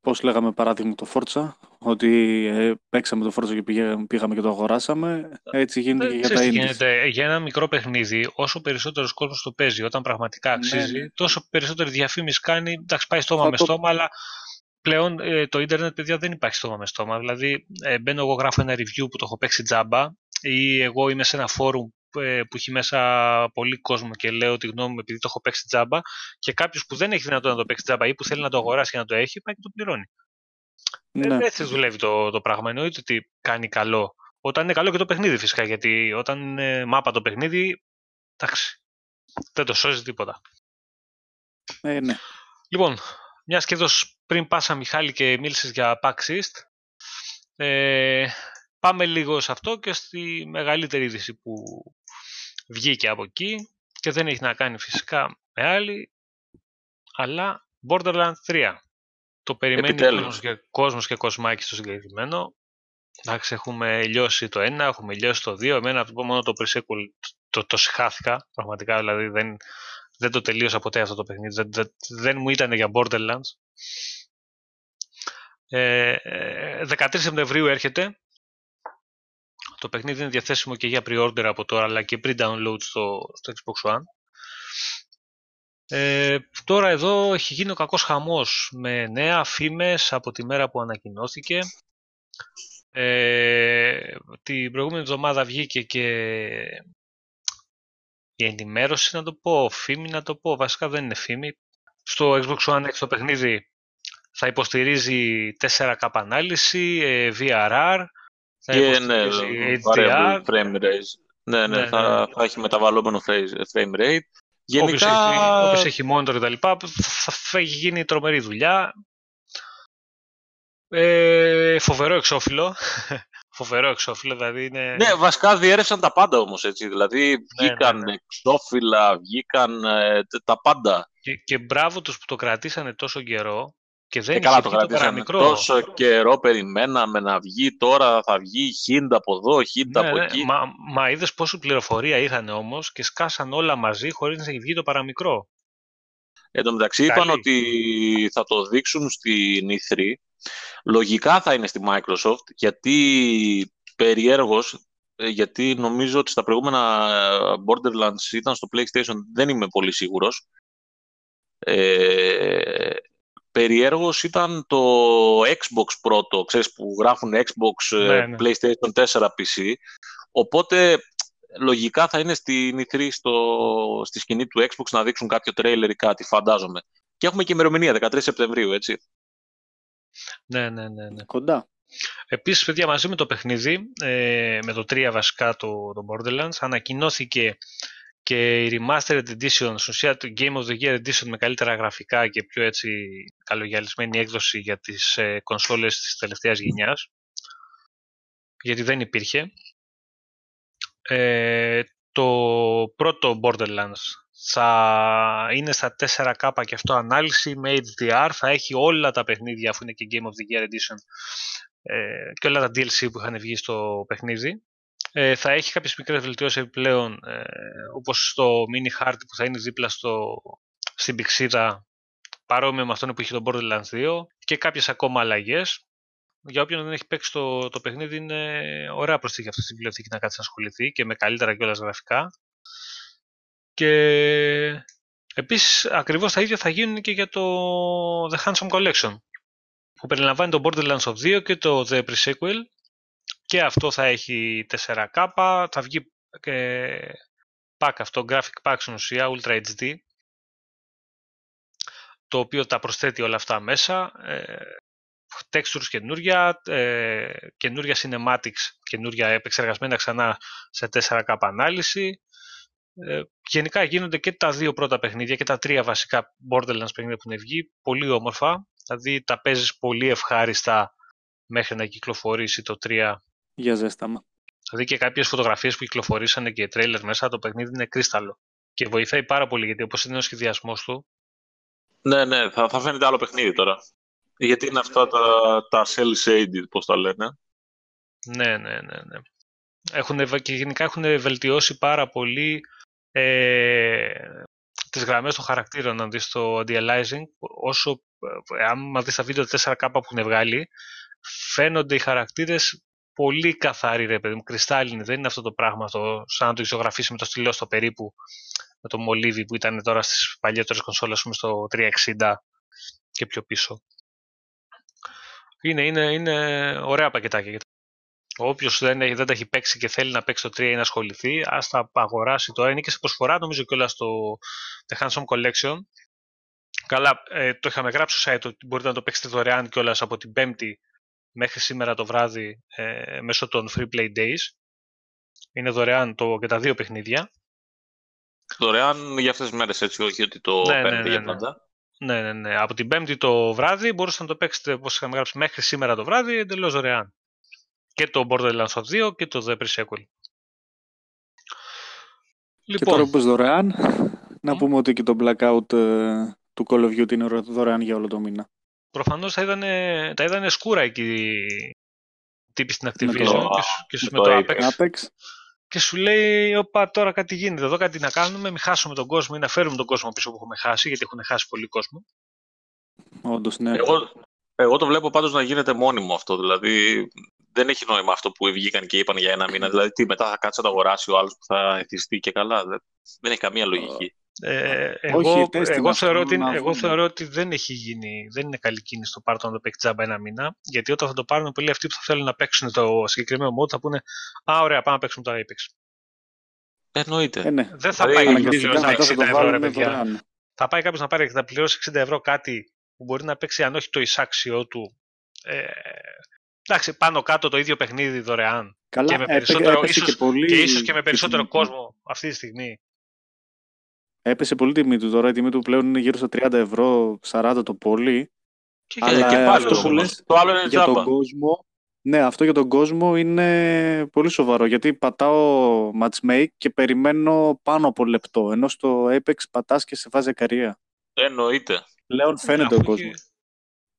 πώς λέγαμε παράδειγμα το Forza, ότι ε, παίξαμε το Forza και πήγαμε και το αγοράσαμε, έτσι γίνεται και για τα Indies. Γίνεται,
για ένα μικρό παιχνίδι, όσο περισσότερος κόσμος το παίζει, όταν πραγματικά ναι, αξίζει, ναι. τόσο περισσότερη διαφήμιση κάνει, εντάξει πάει στόμα με στόμα, αλλά πλέον ε, το ίντερνετ, παιδιά, δεν υπάρχει στόμα με στόμα. Δηλαδή, ε, μπαίνω εγώ, γράφω ένα review που το έχω παίξει τζάμπα ή εγώ είμαι σε ένα φόρουμ ε, που έχει μέσα πολύ κόσμο και λέω τη γνώμη μου επειδή το έχω παίξει τζάμπα και κάποιος που δεν έχει δυνατότητα να το παίξει τζάμπα ή που θέλει να το αγοράσει και να το έχει, πάει και το πληρώνει. Ναι. Ε, έτσι δουλεύει το, το πράγμα. Εννοείται ότι κάνει καλό. Όταν είναι καλό και το παιχνίδι φυσικά, γιατί όταν είναι μάπα το παιχνίδι, εντάξει, δεν το σώζει τίποτα.
Ε, ναι.
Λοιπόν, μιας και εδώ πριν πάσα Μιχάλη και μίλησες για Paxist, ε, πάμε λίγο σε αυτό και στη μεγαλύτερη είδηση που βγήκε από εκεί και δεν έχει να κάνει φυσικά με άλλη, αλλά Borderlands 3. Το περιμένει κόσμος και, κόσμος και κοσμάκι στο συγκεκριμένο. Εντάξει, έχουμε λιώσει το 1, έχουμε λιώσει το 2. Εμένα αυτό μόνο το pre το, το, το συχάθηκα. Πραγματικά δηλαδή δεν, δεν το τελείωσα ποτέ αυτό το παιχνίδι. Δεν, δεν, δεν μου ήταν για Borderlands. Ε, 13 ε, Σεπτεμβρίου έρχεται. Το παιχνίδι είναι διαθέσιμο και για pre-order από τώρα, αλλά και pre-download στο, στο Xbox One. Ε, τώρα εδώ έχει γίνει ο κακός χαμός με νέα φήμες από τη μέρα που ανακοινώθηκε. Ε, την προηγούμενη εβδομάδα βγήκε και η ενημέρωση να το πω, φήμη να το πω, βασικά δεν είναι φήμη. Στο Xbox One X το παιχνίδι θα υποστηρίζει 4K ανάλυση, VRR,
θα και ναι, HDR. Frame rate. Ναι, ναι, ναι, θα, ναι. θα έχει μεταβαλλόμενο frame rate.
Γενικά... Όποιος έχει, έχει monitor κτλ. Θα έχει γίνει τρομερή δουλειά. Ε, φοβερό εξώφυλλο. [laughs] φοβερό εξώφυλλο, δηλαδή είναι...
Ναι, βασικά διέρευσαν τα πάντα όμως, έτσι. Δηλαδή ναι, βγήκαν ναι, ναι, εξώφυλλα, βγήκαν ε, τα πάντα.
Και, και μπράβο τους που το κρατήσανε τόσο καιρό και δεν ε, καλά, το, το παραμικρό.
Τόσο καιρό περιμέναμε να βγει, τώρα θα βγει χίντα από εδώ, χίντα ναι, από ναι, εκεί.
Μα, μα είδες πόσο πληροφορία είχαν όμως και σκάσαν όλα μαζί χωρίς να έχει βγει το παραμικρό.
Εν τω μεταξύ είπαν ότι θα το δείξουν στην E3. Λογικά θα είναι στη Microsoft, γιατί περιέργως, ε, γιατί νομίζω ότι στα προηγούμενα ε, Borderlands ήταν στο PlayStation, δεν είμαι πολύ σίγουρος. Ε, περιέργως ήταν το Xbox πρώτο, ξέρεις που γράφουν Xbox, ε, ναι, ναι. PlayStation 4, PC. Οπότε λογικά θα είναι στην E3 στο, στη σκηνή του Xbox να δείξουν κάποιο τρέιλερ ή κάτι, φαντάζομαι. Και έχουμε και ημερομηνία, 13 Σεπτεμβρίου, έτσι.
Ναι, ναι, ναι. ναι.
Κοντά.
Επίσης, παιδιά, μαζί με το παιχνίδι, ε, με το 3 βασικά το, το Borderlands, ανακοινώθηκε και η Remastered Edition, στην ουσία το Game of the Year Edition με καλύτερα γραφικά και πιο έτσι καλογιαλισμένη έκδοση για τις ε, κονσόλες της τελευταίας γενιάς. Γιατί δεν υπήρχε. Ε, το πρώτο Borderlands θα είναι στα 4K και αυτό ανάλυση με HDR θα έχει όλα τα παιχνίδια αφού είναι και Game of the Year Edition ε, και όλα τα DLC που είχαν βγει στο παιχνίδι ε, θα έχει κάποιες μικρές βελτιώσεις επιπλέον, ε, όπως στο mini χάρτη που θα είναι δίπλα στο, στην πηξίδα, παρόμοιο με αυτόν που είχε το Borderlands 2 και κάποιες ακόμα αλλαγές. Για όποιον δεν έχει παίξει το, το παιχνίδι είναι ωραία προσθήκη αυτή στη βιβλιοθήκη να κάτσει να ασχοληθεί και με καλύτερα κιόλας γραφικά. Και Επίσης, ακριβώς τα ίδια θα γίνουν και για το The Handsome Collection, που περιλαμβάνει το Borderlands of 2 και το The Pre-Sequel, και αυτό θα έχει 4K, θα βγει και pack αυτό, graphic pack στην ουσία, Ultra HD, το οποίο τα προσθέτει όλα αυτά μέσα. Ε, textures καινούρια, ε, καινούρια cinematics, καινούρια επεξεργασμένα ξανά σε 4K ανάλυση. Ε, γενικά γίνονται και τα δύο πρώτα παιχνίδια και τα τρία βασικά Borderlands παιχνίδια που είναι βγει πολύ όμορφα. Δηλαδή τα παίζεις πολύ ευχάριστα μέχρι να κυκλοφορήσει το 3.
Για ζέσταμα.
Δηλαδή και κάποιες φωτογραφίες που κυκλοφορήσανε και τρέιλερ μέσα το παιχνίδι είναι κρίσταλο. Και βοηθάει πάρα πολύ γιατί όπως είναι ο σχεδιασμός του
ναι, ναι, θα, θα φαίνεται άλλο παιχνίδι τώρα. Γιατί είναι αυτά τα, τα cell shaded, πώς τα λένε.
Ναι, ναι, ναι. ναι. Έχουν, και γενικά έχουν βελτιώσει πάρα πολύ ε, τις γραμμές των χαρακτήρων, αν δεις το anti-aliasing, όσο, ε, αν δεις τα βίντεο 4K που έχουν βγάλει, φαίνονται οι χαρακτήρες πολύ καθαροί, ρε παιδί μου, κρυστάλλινοι. Δεν είναι αυτό το πράγμα, το, σαν να το ισογραφίσει με το στυλό στο περίπου με το μολύβι που ήταν τώρα στις παλιότερες κονσόλες πούμε, στο 360 και πιο πίσω. Είναι, είναι, είναι ωραία πακετάκια. Όποιος δεν, δεν τα έχει παίξει και θέλει να παίξει το 3 ή να ασχοληθεί, ας τα αγοράσει τώρα. Είναι και σε προσφορά, νομίζω κιόλας στο The Handsome Collection. Καλά, ε, το είχαμε γράψει στο site ότι μπορείτε να το παίξετε δωρεάν κιόλας από την 5η μέχρι σήμερα το βράδυ ε, μέσω των Free Play Days. Είναι δωρεάν το, και τα δύο παιχνίδια.
Δωρεάν για αυτές τις μέρες, έτσι, όχι ότι το ναι, παίρνετε ναι, για ναι, ναι. πάντα.
Ναι, ναι, ναι. Από την Πέμπτη το βράδυ μπορούσατε να το παίξετε, όπως είχαμε γράψει, μέχρι σήμερα το βράδυ, εντελώς δωρεάν. Και το Borderlands 2 και το The Pre-Sequel.
Λοιπόν. Και τώρα που δωρεάν, να πούμε ότι και το Blackout ε, του Call of Duty είναι δωρεάν για όλο το μήνα.
Προφανώς τα είδανε, τα είδανε σκούρα εκεί τύποι στην Activision και, και με το, Apex. Apex και σου λέει, Οπα, τώρα κάτι γίνεται εδώ, κάτι να κάνουμε, μην χάσουμε τον κόσμο ή να φέρουμε τον κόσμο πίσω που έχουμε χάσει, γιατί έχουν χάσει πολύ κόσμο.
Όντως, ναι.
Εγώ, εγώ το βλέπω πάντως να γίνεται μόνιμο αυτό. Δηλαδή, δεν έχει νόημα αυτό που βγήκαν και είπαν για ένα μήνα. Δηλαδή, τι μετά θα κάτσει να το αγοράσει ο άλλος που θα εθιστεί και καλά. Δεν έχει καμία λογική.
Ε, εγώ, εγώ, θεωρώ ότι, εγώ θεωρώ ότι δεν έχει γίνει, δεν είναι καλή κίνηση το πάρτο να το παίξει τζάμπα ένα μήνα, γιατί όταν θα το πάρουν πολλοί αυτοί που θα θέλουν να παίξουν το συγκεκριμένο mode θα πούνε «Α, ωραία, πάμε να παίξουμε το Apex».
Εννοείται.
Ε, ναι. Δεν θα δηλαδή, πάει κάποιος να 60 ευρώ, ρε παιδιά. Θα πάει κάποιος να πάρει να πληρώσει 60 ευρώ κάτι που μπορεί να παίξει αν όχι το εισάξιο του. Ε, εντάξει, πάνω κάτω το ίδιο παιχνίδι δωρεάν. Καλά, και με περισσότερο, ίσως, και, πολύ... και ίσως και με περισσότερο κόσμο αυτή τη στιγμή.
Έπεσε πολύ τιμή του τώρα. Η τιμή του πλέον είναι γύρω στα 30 ευρώ, 40 το πολύ.
Και, αλλά και πάλι αυτό που λες, το άλλο είναι
για τον κόσμο, ναι, αυτό για τον κόσμο είναι πολύ σοβαρό. Γιατί πατάω matchmake και περιμένω πάνω από λεπτό. Ενώ στο Apex πατάς και σε βάζει καρία.
Εννοείται.
Πλέον φαίνεται ο κόσμος.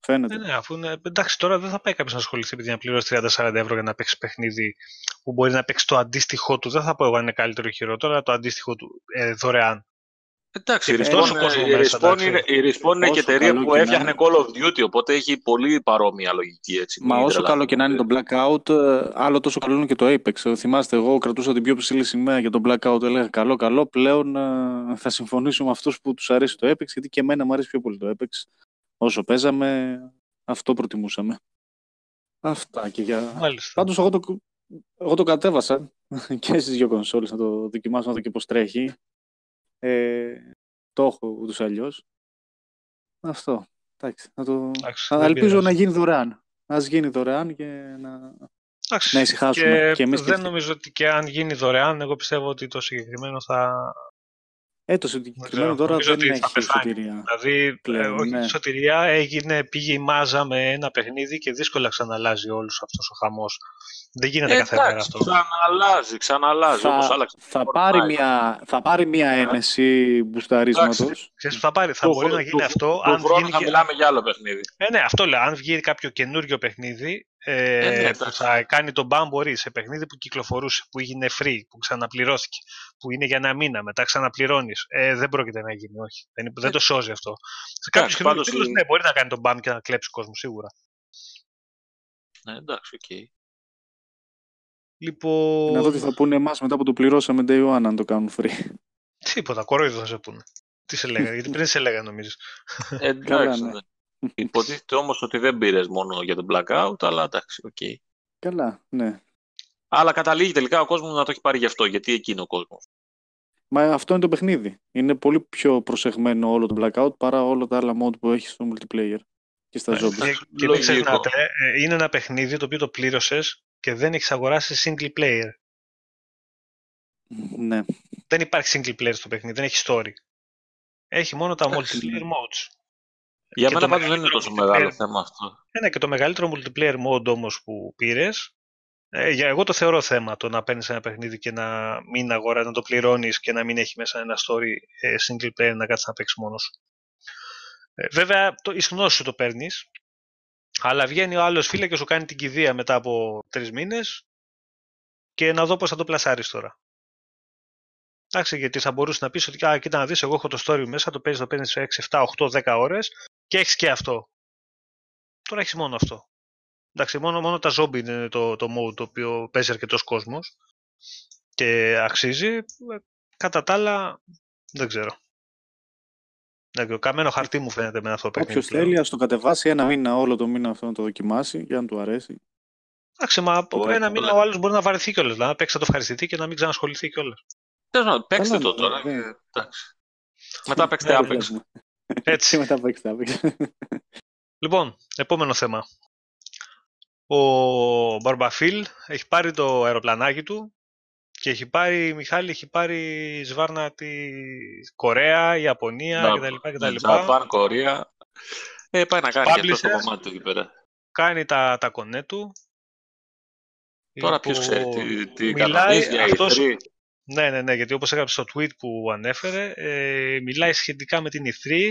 Φαίνεται.
Ναι, ναι, αφού είναι... Εντάξει, τώρα δεν θα πάει κάποιος να ασχοληθεί επειδή να πληρώσει 30-40 ευρώ για να παίξει παιχνίδι που μπορεί να παίξει το αντίστοιχό του. Δεν θα πω εγώ αν είναι καλύτερο ή χειρότερο, το αντίστοιχο του ε, δωρεάν.
Εντάξει, η Respawn, είναι, η είναι και εταιρεία που έφτιαχνε Call of Duty, οπότε έχει πολύ παρόμοια λογική. Έτσι,
Μα όσο καλό και να είναι το Blackout, ε, άλλο τόσο καλό είναι και το Apex. Ε, θυμάστε, εγώ κρατούσα την πιο ψηλή σημαία για το Blackout, έλεγα καλό, καλό. Πλέον ε, θα συμφωνήσω με αυτούς που τους αρέσει το Apex, γιατί και εμένα μου αρέσει πιο πολύ το Apex. Όσο παίζαμε, αυτό προτιμούσαμε. Αυτά και για... Πάντως εγώ το, εγώ το κατέβασα [laughs] και στις δύο κονσόλες να το δοκιμάσω να δω και πώς τρέχει. Ε, το έχω ούτως αλλιώς. Αυτό. Εντάξει, να το... ελπίζω να γίνει δωρεάν. Ας γίνει δωρεάν και να, να ησυχάσουμε. Και,
και εμείς δεν νομίζω ότι και αν γίνει δωρεάν, εγώ πιστεύω ότι το συγκεκριμένο θα,
ε, το συγκεκριμένο τώρα δεν έχει σωτηρία.
Δηλαδή, πλέον, όχι ναι. σωτηρία έγινε, πήγε η μάζα με ένα παιχνίδι και δύσκολα ξαναλάζει όλους αυτός ο χαμός. Δεν γίνεται ε, κάθε μέρα αυτό.
Ξαναλάζει, ξαναλάζει. Θα, όπως άλλαξε
θα, πάρει μια, θα πάρει μια ένεση μπουσταρίσματος.
θα πάρει, θα μπορεί να γίνει αυτό. αν
βγει θα μιλάμε για άλλο παιχνίδι.
Ε, ναι, αυτό λέω. Αν βγει κάποιο καινούριο παιχνίδι ε, ε, ναι, που θα κάνει το μπαμ μπορεί σε παιχνίδι που κυκλοφορούσε, που έγινε free, που ξαναπληρώθηκε, που είναι για ένα μήνα, μετά ξαναπληρώνεις. Ε, δεν πρόκειται να γίνει, όχι. Δεν, δεν το σώζει αυτό. Σε κάποιους καινούριους τίτλους, ναι, μπορεί να κάνει το μπαμ και να κλέψει κόσμο σίγουρα.
Ναι, εντάξει, OK. Okay.
Λοιπόν...
Να δω τι θα πούνε εμάς μετά που το πληρώσαμε day one αν το κάνουν free.
Τίποτα, κορόιδο θα σε πούνε. Τι σε λέγανε, γιατί πριν σε λέγανε νομίζεις.
Ε, [laughs] εντάξει, ναι. Υποτίθεται όμως ότι δεν πήρες μόνο για τον blackout, αλλά εντάξει, OK. Okay.
Καλά, ναι.
Αλλά καταλήγει τελικά ο κόσμος να το έχει πάρει γι' αυτό, γιατί εκεί είναι ο κόσμος.
Μα αυτό είναι το παιχνίδι. Είναι πολύ πιο προσεγμένο όλο το blackout παρά όλα τα άλλα mod που έχεις στο multiplayer και στα zombies.
Και, και μην ξεχνάτε, ε, είναι ένα παιχνίδι το οποίο το πλήρωσες και δεν έχεις αγοράσει single player.
Ναι.
Δεν υπάρχει single player στο παιχνίδι, δεν έχει story. Έχει μόνο τα multiplayer modes.
Για μένα πάντως δεν είναι τόσο μεγάλο θέμα αυτό.
Ναι, και το μεγαλύτερο multiplayer mode όμως που πήρες. Ε, για εγώ το θεωρώ θέμα το να παίρνεις ένα παιχνίδι και να μην αγορά, να το πληρώνεις και να μην έχει μέσα ένα story ε, single player να κάτσεις να παίξεις μόνος σου. Ε, βέβαια, το, εις γνώση σου το παίρνεις, αλλά βγαίνει ο άλλος φίλε και σου κάνει την κηδεία μετά από τρεις μήνες και να δω πώς θα το πλασάρεις τώρα. Εντάξει, γιατί θα μπορούσε να πεις ότι, α, κοίτα να δεις, εγώ έχω το story μέσα, το παίζεις, το παίρνεις σε 6, 7, 8, 10 ώρες και έχεις και αυτό. Τώρα έχεις μόνο αυτό. Εντάξει, μόνο, μόνο τα zombie είναι το, το mode το οποίο παίζει αρκετός κόσμος και αξίζει. Κατά τα άλλα, δεν ξέρω. Ναι, καμένο χαρτί μου φαίνεται με αυτό το
παιχνίδι. Όποιο θέλει, ας το κατεβάσει ένα μήνα, όλο το μήνα αυτό να το δοκιμάσει για να του αρέσει.
Εντάξει, μα από ένα μήνα ο άλλος μπορεί να βαρεθεί κιόλας. Δηλαδή να παίξει το ευχαριστηθεί και να μην ξανασχοληθεί κιόλας.
Τέλος πάντων, παίξτε το τώρα. Μετά παίξτε Apex.
Έτσι. [laughs]
Μετά παίξτε Apex.
Λοιπόν, επόμενο θέμα. Ο Μπαρμπαφίλ έχει πάρει το αεροπλανάκι του και έχει πάρει, Μιχάλη, έχει πάρει σβάρνα τη Κορέα, Ιαπωνία κτλ. κτλ.
Τζαπάν, Κορέα. Ε, πάει να κάνει και αυτό το κομμάτι του εκεί πέρα.
Κάνει τα, τα κονέ του.
Τώρα ποιος ξέρει τι, τι
μιλάει, αυτός, ναι, ναι, ναι, γιατί όπως έγραψε στο tweet που ανέφερε, ε, μιλάει σχετικά με την E3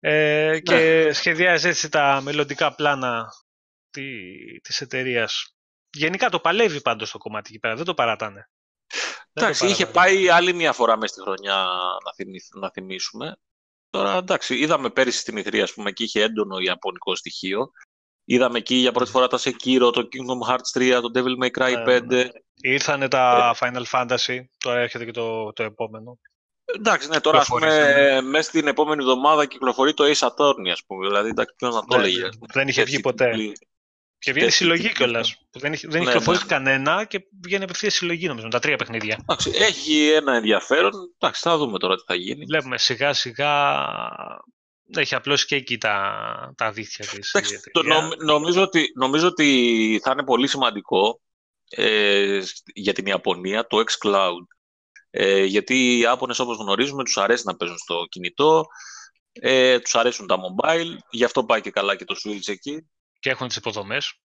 ε, ναι. και σχεδιάζει έτσι τα μελλοντικά πλάνα τη, της εταιρείας. Γενικά το παλεύει πάντως το κομμάτι εκεί πέρα, δεν το παράτανε.
Εντάξει, είχε πάει άλλη μια φορά μέσα στη χρονιά να, να θυμίσουμε. Τώρα εντάξει, είδαμε πέρυσι στην E3 ας πούμε και είχε έντονο ιαπωνικό στοιχείο. Είδαμε εκεί για πρώτη φορά τα Sekiro, το Kingdom Hearts 3, το Devil May Cry 5. Ναι, ναι.
Ήρθανε τα ε. Final Fantasy, τώρα έρχεται και το, το επόμενο.
Εντάξει, ναι, τώρα πούμε, ναι. μέσα στην επόμενη εβδομάδα κυκλοφορεί το Ace Attorney, ας πούμε. Δηλαδή, εντάξει, ποιος να το έλεγε.
Δεν είχε βγει ποτέ. Και βγαίνει συλλογή κιόλας. Δεν έχει, δεν έχει κυκλοφορήσει κανένα και βγαίνει απευθείας συλλογή νομίζω. Τα τρία παιχνίδια.
Εντάξει, έχει ένα ενδιαφέρον. Εντάξει, θα δούμε τώρα τι θα γίνει.
Βλέπουμε σιγά σιγά έχει απλώς και εκεί τα, τα δίχτυα της.
το νομίζω, ότι, νομίζω ότι θα είναι πολύ σημαντικό ε, για την Ιαπωνία το xCloud. Ε, γιατί οι Ιάπωνες όπως γνωρίζουμε τους αρέσει να παίζουν στο κινητό, ε, τους αρέσουν τα mobile, γι' αυτό πάει και καλά και το Switch εκεί.
Και έχουν τις υποδομές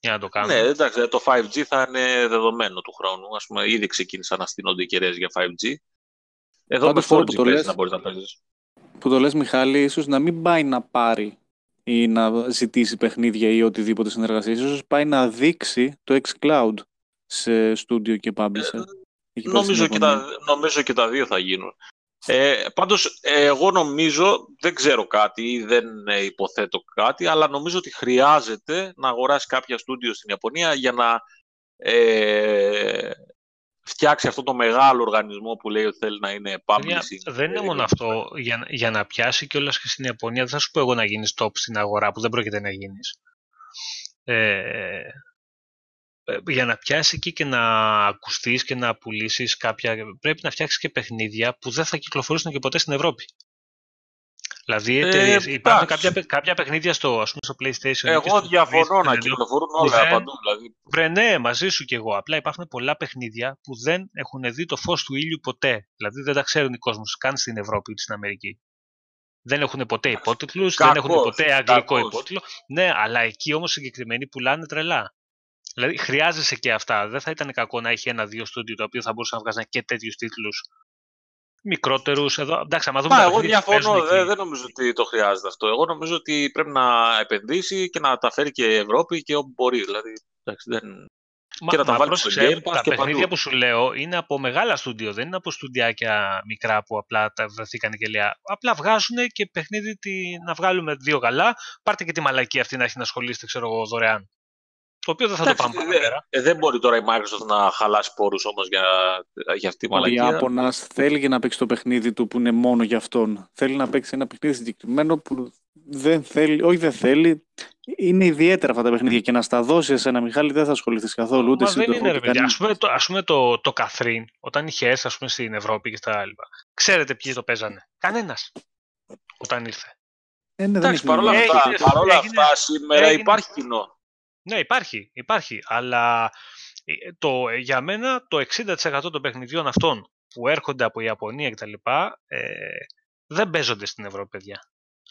για να το κάνουν.
Ναι, εντάξει, το 5G θα είναι δεδομένο του χρόνου. Ας πούμε, ήδη ξεκίνησαν να στείνονται οι κεραίες για 5G. Εδώ με 4G παίζεις να μπορείς να παίζεις
που το λες Μιχάλη, ίσως να μην πάει να πάρει ή να ζητήσει παιχνίδια ή οτιδήποτε συνεργασίας. Ίσως πάει να δείξει το xCloud σε studio και publisher.
Ε, νομίζω, και τα, νομίζω και τα δύο θα γίνουν. Ε, πάντως, εγώ νομίζω, δεν ξέρω κάτι ή δεν υποθέτω κάτι, αλλά νομίζω ότι χρειάζεται να αγοράσει κάποια στούντιο στην Ιαπωνία για να ε, φτιάξει αυτό το μεγάλο οργανισμό που λέει ότι θέλει να είναι publishing.
Δεν είναι μόνο αυτό. Για, για να πιάσει και όλα και στην Ιαπωνία, δεν θα σου πω εγώ να γίνεις top στην αγορά που δεν πρόκειται να γίνεις. Ε, ε, για να πιάσει εκεί και να ακουστείς και να πουλήσεις κάποια. Πρέπει να φτιάξεις και παιχνίδια που δεν θα κυκλοφορήσουν και ποτέ στην Ευρώπη. Δηλαδή ε, υπάρχουν κάποια, κάποια παιχνίδια στο, ας πούμε, στο PlayStation.
Εγώ διαφωνώ να κυκλοφορούν όλα παντού. Δηλαδή.
Βρε, ναι, μαζί σου κι εγώ. Απλά υπάρχουν πολλά παιχνίδια που δεν έχουν δει το φως του ήλιου ποτέ. Δηλαδή δεν τα ξέρουν οι κόσμοι καν στην Ευρώπη ή στην Αμερική. Δεν έχουν ποτέ υπότιτλους, δεν έχουν ποτέ αγγλικό κακός. υπότιτλο. Ναι, αλλά εκεί όμως συγκεκριμένοι πουλάνε τρελά. Δηλαδή χρειάζεσαι και αυτά. Δεν θα ήταν κακό να έχει ένα-δύο στούντιο το οποίο θα μπορούσαν να βγάζουν και τέτοιους τίτλους μικρότερους. Εδώ, εντάξει, άμα δούμε.
Μα, εγώ διαφωνώ. Δεν, δεν νομίζω ότι το χρειάζεται αυτό. Εγώ νομίζω ότι πρέπει να επενδύσει και να τα φέρει και η Ευρώπη και όπου μπορεί. Δηλαδή, εντάξει, δεν...
Μα, και να τα βάλει στο Game Pass Τα παιχνίδια παντού. που σου λέω είναι από μεγάλα στούντιο, δεν είναι από στουντιάκια μικρά που απλά τα βρεθήκαν και λέει. Απλά βγάζουν και παιχνίδι τι, να βγάλουμε δύο καλά. Πάρτε και τη μαλακή αυτή να έχει να ασχολείστε, ξέρω εγώ, δωρεάν. Το οποίο δεν θα το πάμε παραπέρα.
Ε, δεν μπορεί τώρα η Microsoft να χαλάσει πόρους όμως για, για αυτή τη μαλακία.
Ο Ιάπωνας θέλει να παίξει το παιχνίδι του που είναι μόνο για αυτόν. Θέλει να παίξει ένα παιχνίδι συγκεκριμένο που δεν θέλει, όχι δεν θέλει. Είναι ιδιαίτερα αυτά τα παιχνίδια και να στα δώσει σε ένα Μιχάλη δεν θα ασχοληθείς καθόλου. Ούτε
Μα δεν είναι, ρε παιδιά. Ας πούμε, το, ας πούμε το, το Καθρίν, όταν είχε έρθει ας πούμε, στην Ευρώπη και στα άλλα. Ξέρετε ποιοι το παίζανε; Κανένας. Όταν ήρθε.
Ε, ναι,
Εντάξει, παρόλα αυτά, παρόλα αυτά σήμερα έγινε, υπάρχει κοινό.
Ναι, υπάρχει, υπάρχει. Αλλά ε, το, για μένα το 60% των παιχνιδιών αυτών που έρχονται από η Ιαπωνία κτλ. Ε, δεν παίζονται στην Ευρώπη, παιδιά.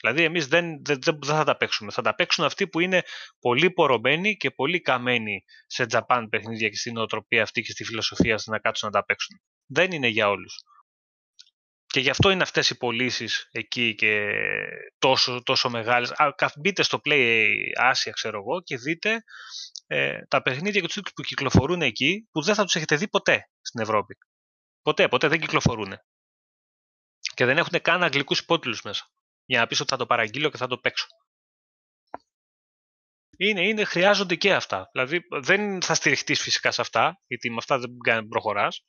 Δηλαδή, εμείς δεν, δεν, δεν, θα τα παίξουμε. Θα τα παίξουν αυτοί που είναι πολύ πορωμένοι και πολύ καμένοι σε Japan παιχνίδια και στην νοοτροπία αυτή και στη φιλοσοφία να κάτσουν να τα παίξουν. Δεν είναι για όλους. Και γι' αυτό είναι αυτές οι πωλήσεις εκεί και τόσο, τόσο μεγάλες. μπείτε στο Play Asia, ξέρω εγώ, και δείτε ε, τα παιχνίδια και τους τίτλους που κυκλοφορούν εκεί, που δεν θα τους έχετε δει ποτέ στην Ευρώπη. Ποτέ, ποτέ δεν κυκλοφορούν. Και δεν έχουν καν αγγλικούς υπότιτλους μέσα. Για να πεις ότι θα το παραγγείλω και θα το παίξω. Είναι, είναι, χρειάζονται και αυτά. Δηλαδή δεν θα στηριχτείς φυσικά σε αυτά, γιατί με αυτά δεν προχωράς.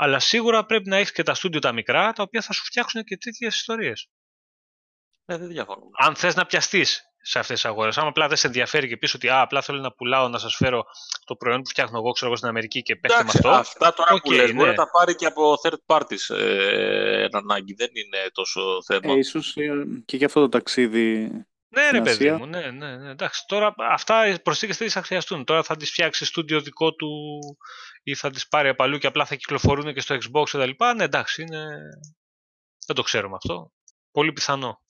Αλλά σίγουρα πρέπει να έχεις και τα στούντιο τα μικρά, τα οποία θα σου φτιάξουν και τέτοιες ιστορίες.
Ε, δεν διαφωνώ.
Αν θες να πιαστείς σε αυτές τις αγορές. Αν απλά δεν σε ενδιαφέρει και πεις ότι α, απλά θέλω να πουλάω να σας φέρω το προϊόν που φτιάχνω εγώ, ξέρω εγώ στην Αμερική και παίξτε με αυτό.
Αυτά τώρα okay, που λες, ναι. μπορεί να τα πάρει και από third parties ε, ανάγκη. Δεν είναι τόσο θέμα.
Ε, ίσως ε, και για αυτό το ταξίδι
ναι, ρε παιδί μου, ναι, ναι, ναι. Εντάξει, τώρα αυτά οι προσθήκες δεν θα χρειαστούν. Τώρα θα τις φτιάξει στούντιο δικό του ή θα τις πάρει από αλλού και απλά θα κυκλοφορούν και στο Xbox κτλ. Ναι, εντάξει, είναι. Δεν το ξέρουμε αυτό. Πολύ πιθανό.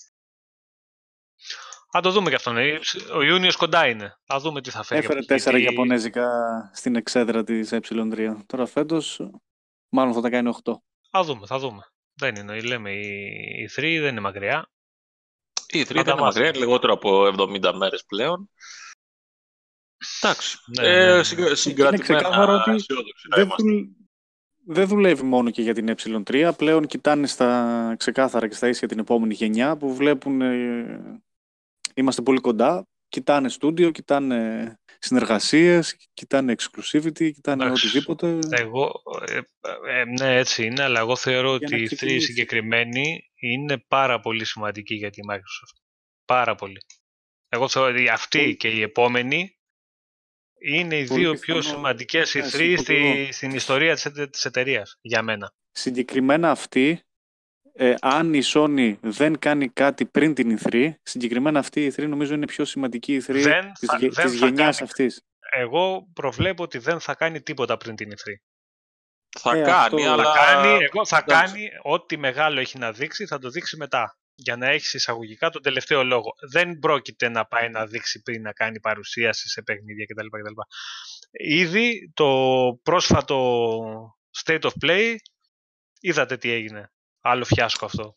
Θα το δούμε και αυτό. Ναι. Ο Ιούνιος κοντά είναι. Θα δούμε τι θα φέρει.
Έφερε τέσσερα γιατί... Ιαπωνέζικα στην εξέδρα της Ε3. Τώρα φέτος, μάλλον θα τα κάνει 8.
Θα δούμε, θα δούμε. Δεν είναι. Λέμε η 3 δεν είναι μακριά.
Η 3 είναι μακριά, είναι λιγότερο από 70 μέρες πλέον. Εντάξει. Ναι, ε, ναι, ναι. Συγκρατημένα ότι
δεν, δεν δουλεύει μόνο και για την ε3. Πλέον κοιτάνε στα ξεκάθαρα και στα ίσια την επόμενη γενιά που βλέπουν ε, είμαστε πολύ κοντά. Κοιτάνε στούντιο, κοιτάνε συνεργασίες, κοιτάνε exclusivity, κοιτάνε Εντάξει, οτιδήποτε.
Εγώ, ε, ε, ναι έτσι είναι, αλλά εγώ θεωρώ ότι η 3 συγκεκριμένη είναι πάρα πολύ σημαντική για τη Microsoft. Πάρα πολύ. Εγώ θεωρώ ότι αυτή και η επόμενη είναι οι δύο πιο σημαντικές οι 3 στη, στην ιστορία της, της εταιρείας για μένα.
Συγκεκριμένα αυτή ε, αν η Sony δεν κάνει κάτι πριν την E3, συγκεκριμένα αυτή η E3 νομίζω είναι πιο σημαντική η E3 δεν της, θα, της γενιάς κάνει, αυτής.
Εγώ προβλέπω ότι δεν θα κάνει τίποτα πριν την E3.
Θα ε, κάνει, αλλά...
Θα κάνει, εγώ θα κάνει ό,τι μεγάλο έχει να δείξει, θα το δείξει μετά. Για να έχεις εισαγωγικά τον τελευταίο λόγο. Δεν πρόκειται να πάει να δείξει πριν να κάνει παρουσίαση σε παιχνίδια κτλ. κτλ. Ήδη το πρόσφατο State of Play είδατε τι έγινε. Άλλο φιάσκο αυτό.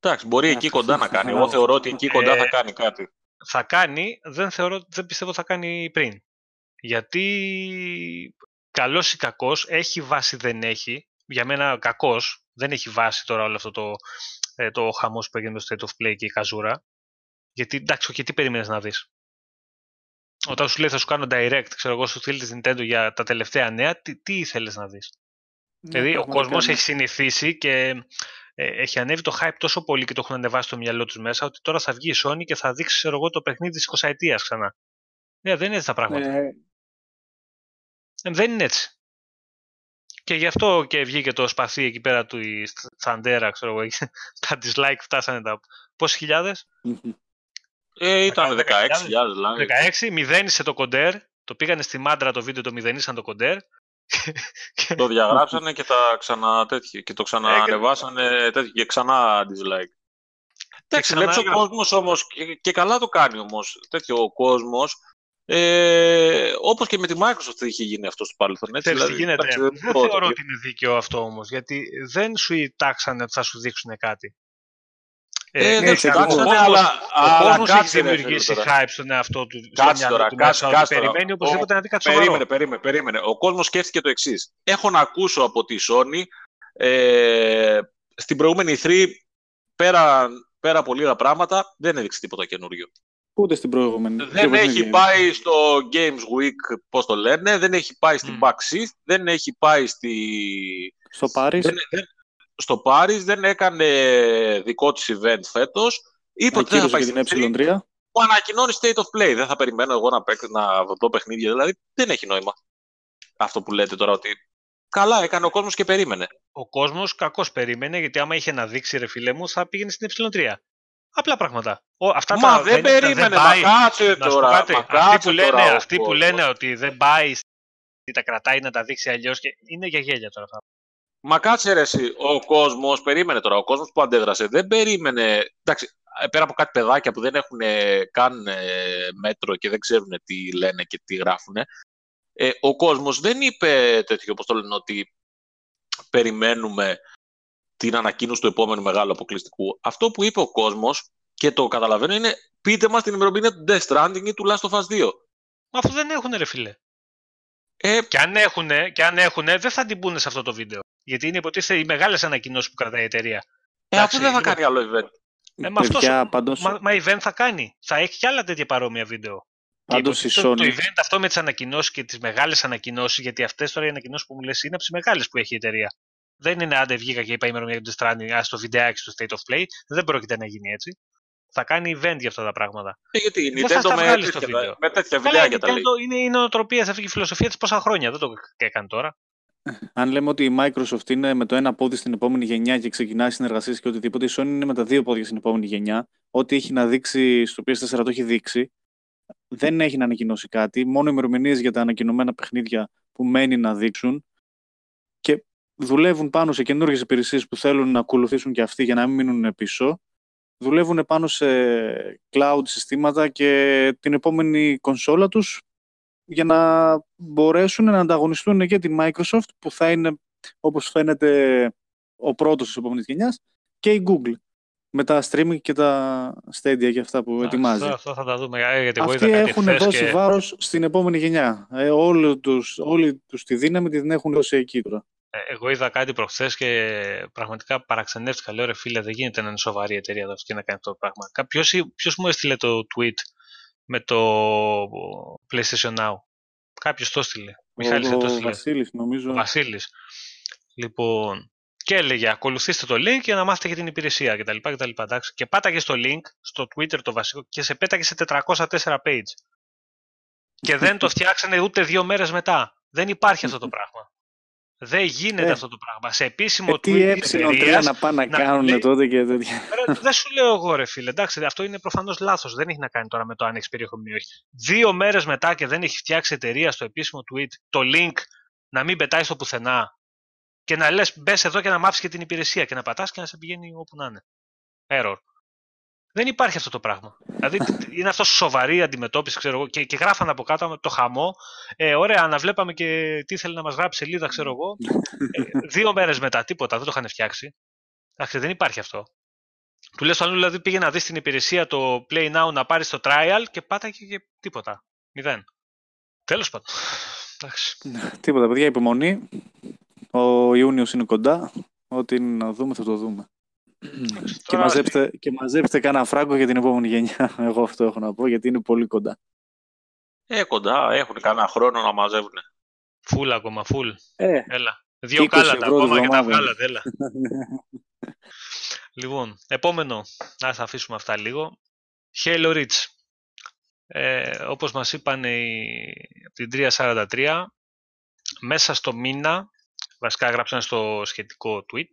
Εντάξει, μπορεί εκεί κοντά να κάνει. Εγώ θεωρώ ότι εκεί κοντά θα ε, κάνει κάτι.
Θα κάνει, δεν, θεωρώ, δεν πιστεύω θα κάνει πριν. Γιατί καλός ή κακός, έχει βάση δεν έχει. Για μένα κακός, δεν έχει βάση τώρα όλο αυτό το, ε, το χαμός που έγινε στο State of Play και η καζούρα. Γιατί εντάξει, και τι περίμενες να δεις; Όταν σου λέει θα σου κάνω direct, ξέρω εγώ, σου στείλει της Nintendo για τα τελευταία νέα, τι, τι ήθελες να δεις; Ναι, δηλαδή ο κόσμος έχει συνηθίσει και ε, έχει ανέβει το hype τόσο πολύ και το έχουν ανεβάσει στο μυαλό τους μέσα ότι τώρα θα βγει η Sony και θα δείξει ξέρω εγώ, το παιχνίδι της 20 ετία ξανά. Ναι, δεν είναι έτσι τα πράγματα. Ε... Ε, δεν είναι έτσι. Και γι' αυτό και βγήκε το σπαθί εκεί πέρα του η Θαντέρα, ξέρω εγώ, [laughs] τα dislike φτάσανε τα πόσες χιλιάδες;
Ε, ήταν 16.000
16, μηδένισε το κοντέρ, το πήγανε στη μάντρα το βίντεο, το μηδενίσαν το κοντέρ [laughs]
το διαγράψανε και, τα ξανα, τέτοιο, και το ξαναανεβάσανε τέτοιο, και ξανά dislike. Εντάξει, βλέπεις ο κόσμος όμως, και, και, καλά το κάνει όμως, τέτοιο ο κόσμος, ε, όπως και με τη Microsoft είχε γίνει αυτό στο παρελθόν.
Έτσι, δηλαδή, γίνεται. δεν θεωρώ ότι είναι δίκαιο αυτό όμως, γιατί δεν σου τάξανε ότι θα σου δείξουν κάτι.
Ε, ε, δεν σου τάξανε, αλλά,
ο κόσμος έχει δημιουργήσει hype στον εαυτό του. Κάτσε τώρα, κάτσε, κάτσε Περιμένει οπωσδήποτε να δει κάτι
Περίμενε, περίμενε, περίμενε. Ο κόσμος σκέφτηκε το εξής. Έχω να ακούσω από τη Sony ε, στην προηγούμενη 3 πέρα, πέρα από λίγα πράγματα δεν έδειξε τίποτα καινούριο.
Ούτε στην προηγούμενη.
Δεν έχει πάει στο Games Week, πώς το λένε, δεν έχει πάει στην
Mm.
Back δεν έχει πάει στη...
Στο Πάρις,
Δεν, δεν, στο Paris, δεν έκανε δικό της event φέτος. Είπε ότι δεν θα
ακύρωσε
πάει
και την
στην E3,
ε3.
που ανακοινώνει state of play. Δεν θα περιμένω εγώ να, παίξω, να δω παιχνίδια. Δηλαδή δεν έχει νόημα. Αυτό που λέτε τώρα ότι καλά έκανε ο κόσμος και περίμενε.
Ο κόσμος κακώς περίμενε, γιατί άμα είχε να δείξει, ρε φίλε μου, θα πήγαινε στην ε3. Απλά πράγματα. Ο, αυτά
Μα
τα,
δεν περίμενε,
δεν
μα
πάει.
κάτσε
Να σου πω
τώρα.
κάτι,
Μα
αυτοί
κάτσε
που, λένε,
τώρα ο
αυτοί που
κόσμος.
λένε ότι δεν πάει, ότι τα κρατάει να τα δείξει αλλιώς και είναι για γέλια τώρα αυτά.
Μα κάτσε ρε εσύ, ο κόσμος, περίμενε τώρα, ο κόσμος που αντέδρασε δεν περίμενε, εντάξει, ε, πέρα από κάτι παιδάκια που δεν έχουν ε, καν ε, μέτρο και δεν ξέρουν τι λένε και τι γράφουν, ε, ο κόσμος δεν είπε τέτοιο, όπως το λένε, ότι περιμένουμε την ανακοίνωση του επόμενου μεγάλου αποκλειστικού. Αυτό που είπε ο κόσμος και το καταλαβαίνω είναι πείτε μας την ημερομηνία του Death Stranding ή του Last of Us 2.
Μα αφού δεν έχουν, ρε φίλε.
Ε,
Και αν έχουνε, και αν έχουνε, δεν θα την πούνε σε αυτό το βίντεο. Γιατί είναι υποτίθεται οι μεγάλες ανακοινώσεις που κρατάει η εταιρεία.
ε,
εντάξει,
αφού δεν θα
λοιπόν.
κάνει άλλο event.
Ε, μα, αυτός,
Παιδιά, πάντως,
μα, μα event θα κάνει. Θα έχει και άλλα τέτοια παρόμοια βίντεο. Και
πάντως η
υποτίθεται το,
Sony,
το event αυτό με τις ανακοινώσεις και τις μεγάλες ανακοινώσεις, γιατί αυτές τώρα οι ανακοινώσεις που μου λες είναι από τις μεγάλες που έχει η εταιρεία. Δεν είναι άντε βγήκα και είπα ημερομηνία του Death Stranding, ας το βιντεάκι στο State of Play. Δεν πρόκειται να γίνει έτσι. Θα κάνει event για αυτά τα πράγματα.
Ε, γιατί η
Δεν θα
Nintendo
στα
με
βγάλει στο
τέτοια,
βίντεο.
με τέτοια
Καλά,
βιντεάκια
η
τα λέει.
Nintendo είναι η νοοτροπία σε αυτή τη φιλοσοφία της πόσα χρόνια. Δεν το έκανε τώρα.
αν λέμε ότι η Microsoft είναι με το ένα πόδι στην επόμενη γενιά και ξεκινάει συνεργασίες και οτιδήποτε, η Sony είναι με τα δύο πόδια στην επόμενη γενιά. Ό,τι έχει να δείξει στο PS4 το έχει δείξει. Δεν έχει να ανακοινώσει κάτι. Μόνο ημερομηνίες για τα ανακοινωμένα παιχνίδια που μένει να δείξουν. Και δουλεύουν πάνω σε καινούργιες υπηρεσίες που θέλουν να ακολουθήσουν και αυτοί για να μην μείνουν πίσω. Δουλεύουν πάνω σε cloud συστήματα και την επόμενη κονσόλα τους για να μπορέσουν να ανταγωνιστούν και τη Microsoft που θα είναι όπως φαίνεται ο πρώτος της επόμενης γενιάς και η Google με τα streaming και τα Stadia και αυτά που ετοιμάζει.
Αυτό, αυτό θα τα δούμε. ε, Γιατί εγώ
Αυτοί
είδα κάτι
έχουν
χθες
δώσει
και...
βάρος στην επόμενη γενιά. Ε, όλοι, τους, όλοι τους τη δύναμη την έχουν δώσει εκεί τώρα.
Ε, Εγώ είδα κάτι προχθές και πραγματικά παραξενεύτηκα. Λέω ρε φίλε, δεν γίνεται να είναι σοβαρή εταιρεία εδώ και να κάνει αυτό το πράγμα. Ποιος μου έστειλε το tweet με το PlayStation Now; Κάποιος το έστειλε. Μιχάλης δεν το
ο
έστειλε.
Βασίλης νομίζω.
Ο Βασίλης. Λοιπόν, και έλεγε ακολουθήστε το link για να μάθετε για την υπηρεσία κτλ. κτλ εντάξει. Και πάταγε στο link, στο Twitter το βασικό και σε πέταγε σε 404 page. Και δεν το [laughs] φτιάξανε ούτε δύο μέρες μετά. Δεν υπάρχει αυτό το πράγμα. Δεν γίνεται
Ε.
αυτό το πράγμα. Σε επίσημο
Ε, τι
tweet της
ε3
εταιρείας,
να πάνε να,
να
κάνουν
λέει-
τότε και τέτοια.
Ρε, δεν σου λέω εγώ, ρε φίλε. Εντάξει, αυτό είναι προφανώς λάθος. Δεν έχει να κάνει τώρα με το αν έχεις περιεχόμενο ή όχι. Δύο μέρες μετά και δεν έχει φτιάξει εταιρεία στο επίσημο tweet το link να μην πετάει στο πουθενά και να λες μπες εδώ και να μάθεις και την υπηρεσία και να πατάς και να σε πηγαίνει όπου να είναι. Error. Δεν υπάρχει αυτό το πράγμα. Δηλαδή είναι αυτός σοβαρή αντιμετώπιση, ξέρω εγώ, και, και γράφανε από κάτω με το χαμό. Ε, ωραία, αναβλέπαμε και τι ήθελε να μας γράψει σελίδα, ξέρω εγώ. Ε, δύο μέρες μετά, τίποτα, δεν το είχαν φτιάξει. Εντάξει, δεν υπάρχει αυτό. Του λες στο άλλο, δηλαδή πήγε να δεις την υπηρεσία το Play Now να πάρεις το trial και πάταγε και τίποτα. Μηδέν. Τέλος πάντων. Εντάξει.
Τίποτα, παιδιά, υπομονή. Ο Ιούνιος είναι κοντά. Ό,τι είναι να δούμε θα το δούμε. Και,
Τώρα,
μαζέψτε, και μαζέψτε κάνα φράγκο για την επόμενη γενιά. [laughs] Εγώ αυτό έχω να πω, γιατί είναι πολύ κοντά.
Ε, κοντά, έχουν κανένα χρόνο να μαζεύουν.
Φουλ ακόμα, φουλ.
Ε,
Έλα. Δύο
20
κάλατα
ευρώ τη
ακόμα και τα
βδομάδα.
βγάλατε, έλα. [laughs] Λοιπόν, επόμενο, ας αφήσουμε αυτά λίγο. Halo Reach. Ε, όπως μας είπαν οι, από την 343, μέσα στο μήνα, βασικά γράψαν στο σχετικό tweet,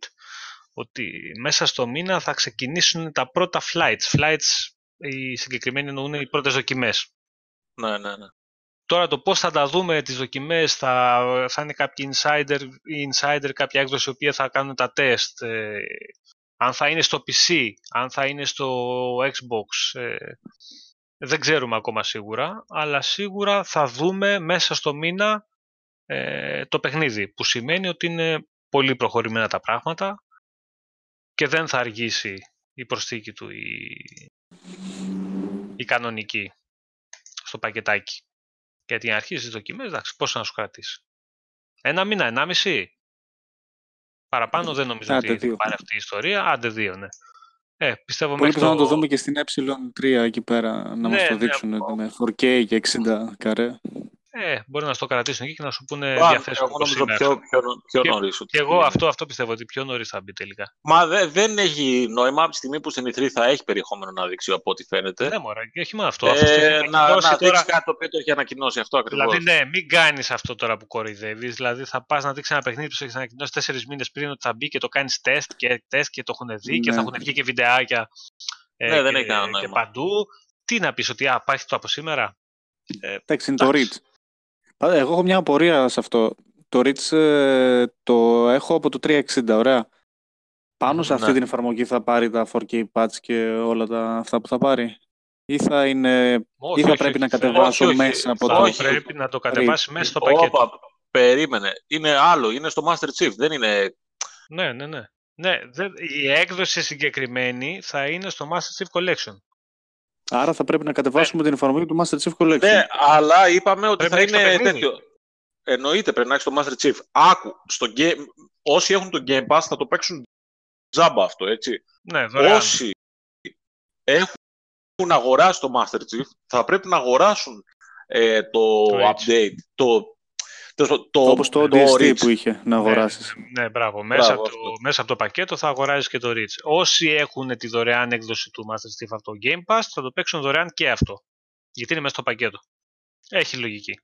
ότι μέσα στο μήνα θα ξεκινήσουν τα πρώτα flights. Flights, οι συγκεκριμένοι εννοούν οι πρώτες δοκιμές.
Ναι, ναι, ναι.
Τώρα το πώς θα τα δούμε τις δοκιμές, θα, θα είναι κάποιοι insider ή insider, κάποια έκδοση η οποία θα κάνουν τα τεστ, ε, αν θα είναι στο PC, αν θα είναι στο Xbox, ε, δεν ξέρουμε ακόμα σίγουρα, αλλά σίγουρα θα δούμε μέσα στο μήνα ε, το παιχνίδι, που σημαίνει ότι είναι πολύ προχωρημένα τα πράγματα και δεν θα αργήσει η προσθήκη του η, η κανονική στο πακετάκι. Γιατί για να αρχίσει τις δοκιμές, εντάξει, πόσο να σου κρατήσει. Ένα μήνα, ενάμιση; Παραπάνω δεν νομίζω
Άντε,
ότι θα
δύο.
πάρει αυτή η ιστορία. Άντε δύο, ναι. Ε, πιστεύω
Πολύ
μέχρι
πιθανό
το...
να το δούμε και στην ε3 εκεί πέρα, να
Ναι,
μας το
ναι,
δείξουν
από-
με 4K και 60 καρέ.
Ε, μπορεί να στο κρατήσουν εκεί και να σου πούνε
Α,
διαθέσιμο
Εγώ
όπως
νομίζω
είναι.
πιο, πιο, πιο
Και-
νωρίς.
Και εγώ αυτό, αυτό πιστεύω ότι πιο νωρίς θα μπει τελικά.
Μα δε- δεν έχει νόημα από τη στιγμή που στην E3 θα έχει περιεχόμενο να δείξει από ό,τι φαίνεται.
Ναι, μωρέ, και όχι μόνο αυτό. αφού το έχει
Ε, να,
ανακοινώσει
να
τώρα-
δείξει κάτι το οποίο το έχει ανακοινώσει αυτό ακριβώς.
Δηλαδή, ναι, μην κάνεις αυτό τώρα που κοροϊδεύεις. Δηλαδή, θα πας να δείξεις ένα παιχνίδι που σου έχεις ανακοινώσει τέσσερις μήνες πριν ότι θα μπει και το κάνεις τεστ και τεστ και το έχουν δει και
Ναι.
θα έχουν βγει και βιντεάκια ε,
Ναι, δεν
και,
έχει κανένα
και
νόημα.
παντού. Τι να πεις, ότι α, υπάρχει το από σήμερα.
Εντάξει, είναι το
Εντάξει.
Reach. Πάντα, Εγώ έχω μια απορία σε αυτό. Το Reach ε, το έχω από το 360, ωραία. Πάνω σε αυτή
Ναι.
την εφαρμογή θα πάρει τα 4K patch και όλα τα αυτά που θα πάρει; Ή θα, είναι,
Όχι,
ή θα
όχι,
πρέπει
όχι.
να κατεβάσω
όχι,
μέσα από
Θα
το...
όχι.
πρέπει να το κατεβάσει μέσα στο πακέτο.
Όπα, περίμενε. Είναι άλλο, είναι στο Master Chief. Δεν είναι.
Ναι, ναι, ναι. ναι δεν- η έκδοση συγκεκριμένη θα είναι στο Master Chief Collection.
Άρα θα πρέπει να κατεβάσουμε την εφαρμογή του Master Chief Collection.
Ναι, αλλά είπαμε ότι
Πρέπει
θα
να έχεις το
είναι
παιχνίδι.
τέτοιο. Εννοείται πρέπει να έχει το Master Chief. Άκου, στο game... όσοι έχουν το Game Pass θα το παίξουν τζάμπα αυτό, έτσι.
Ναι, δωρεάν.
Όσοι έχουν αγοράσει το Master Chief θα πρέπει να αγοράσουν ε, το,
Το Reach.
update, το, το, το,
Όπως το
το
ODST
Reach.
που είχε να αγοράσεις.
Ναι, ναι, μπράβο. Μέσα,
Μπράβο,
από το,
αυτό.
μέσα από το πακέτο θα αγοράζεις και το Reach. Όσοι έχουν τη δωρεάν έκδοση του Master Chief από το Game Pass θα το παίξουν δωρεάν και αυτό. Γιατί είναι μέσα στο πακέτο. Έχει λογική.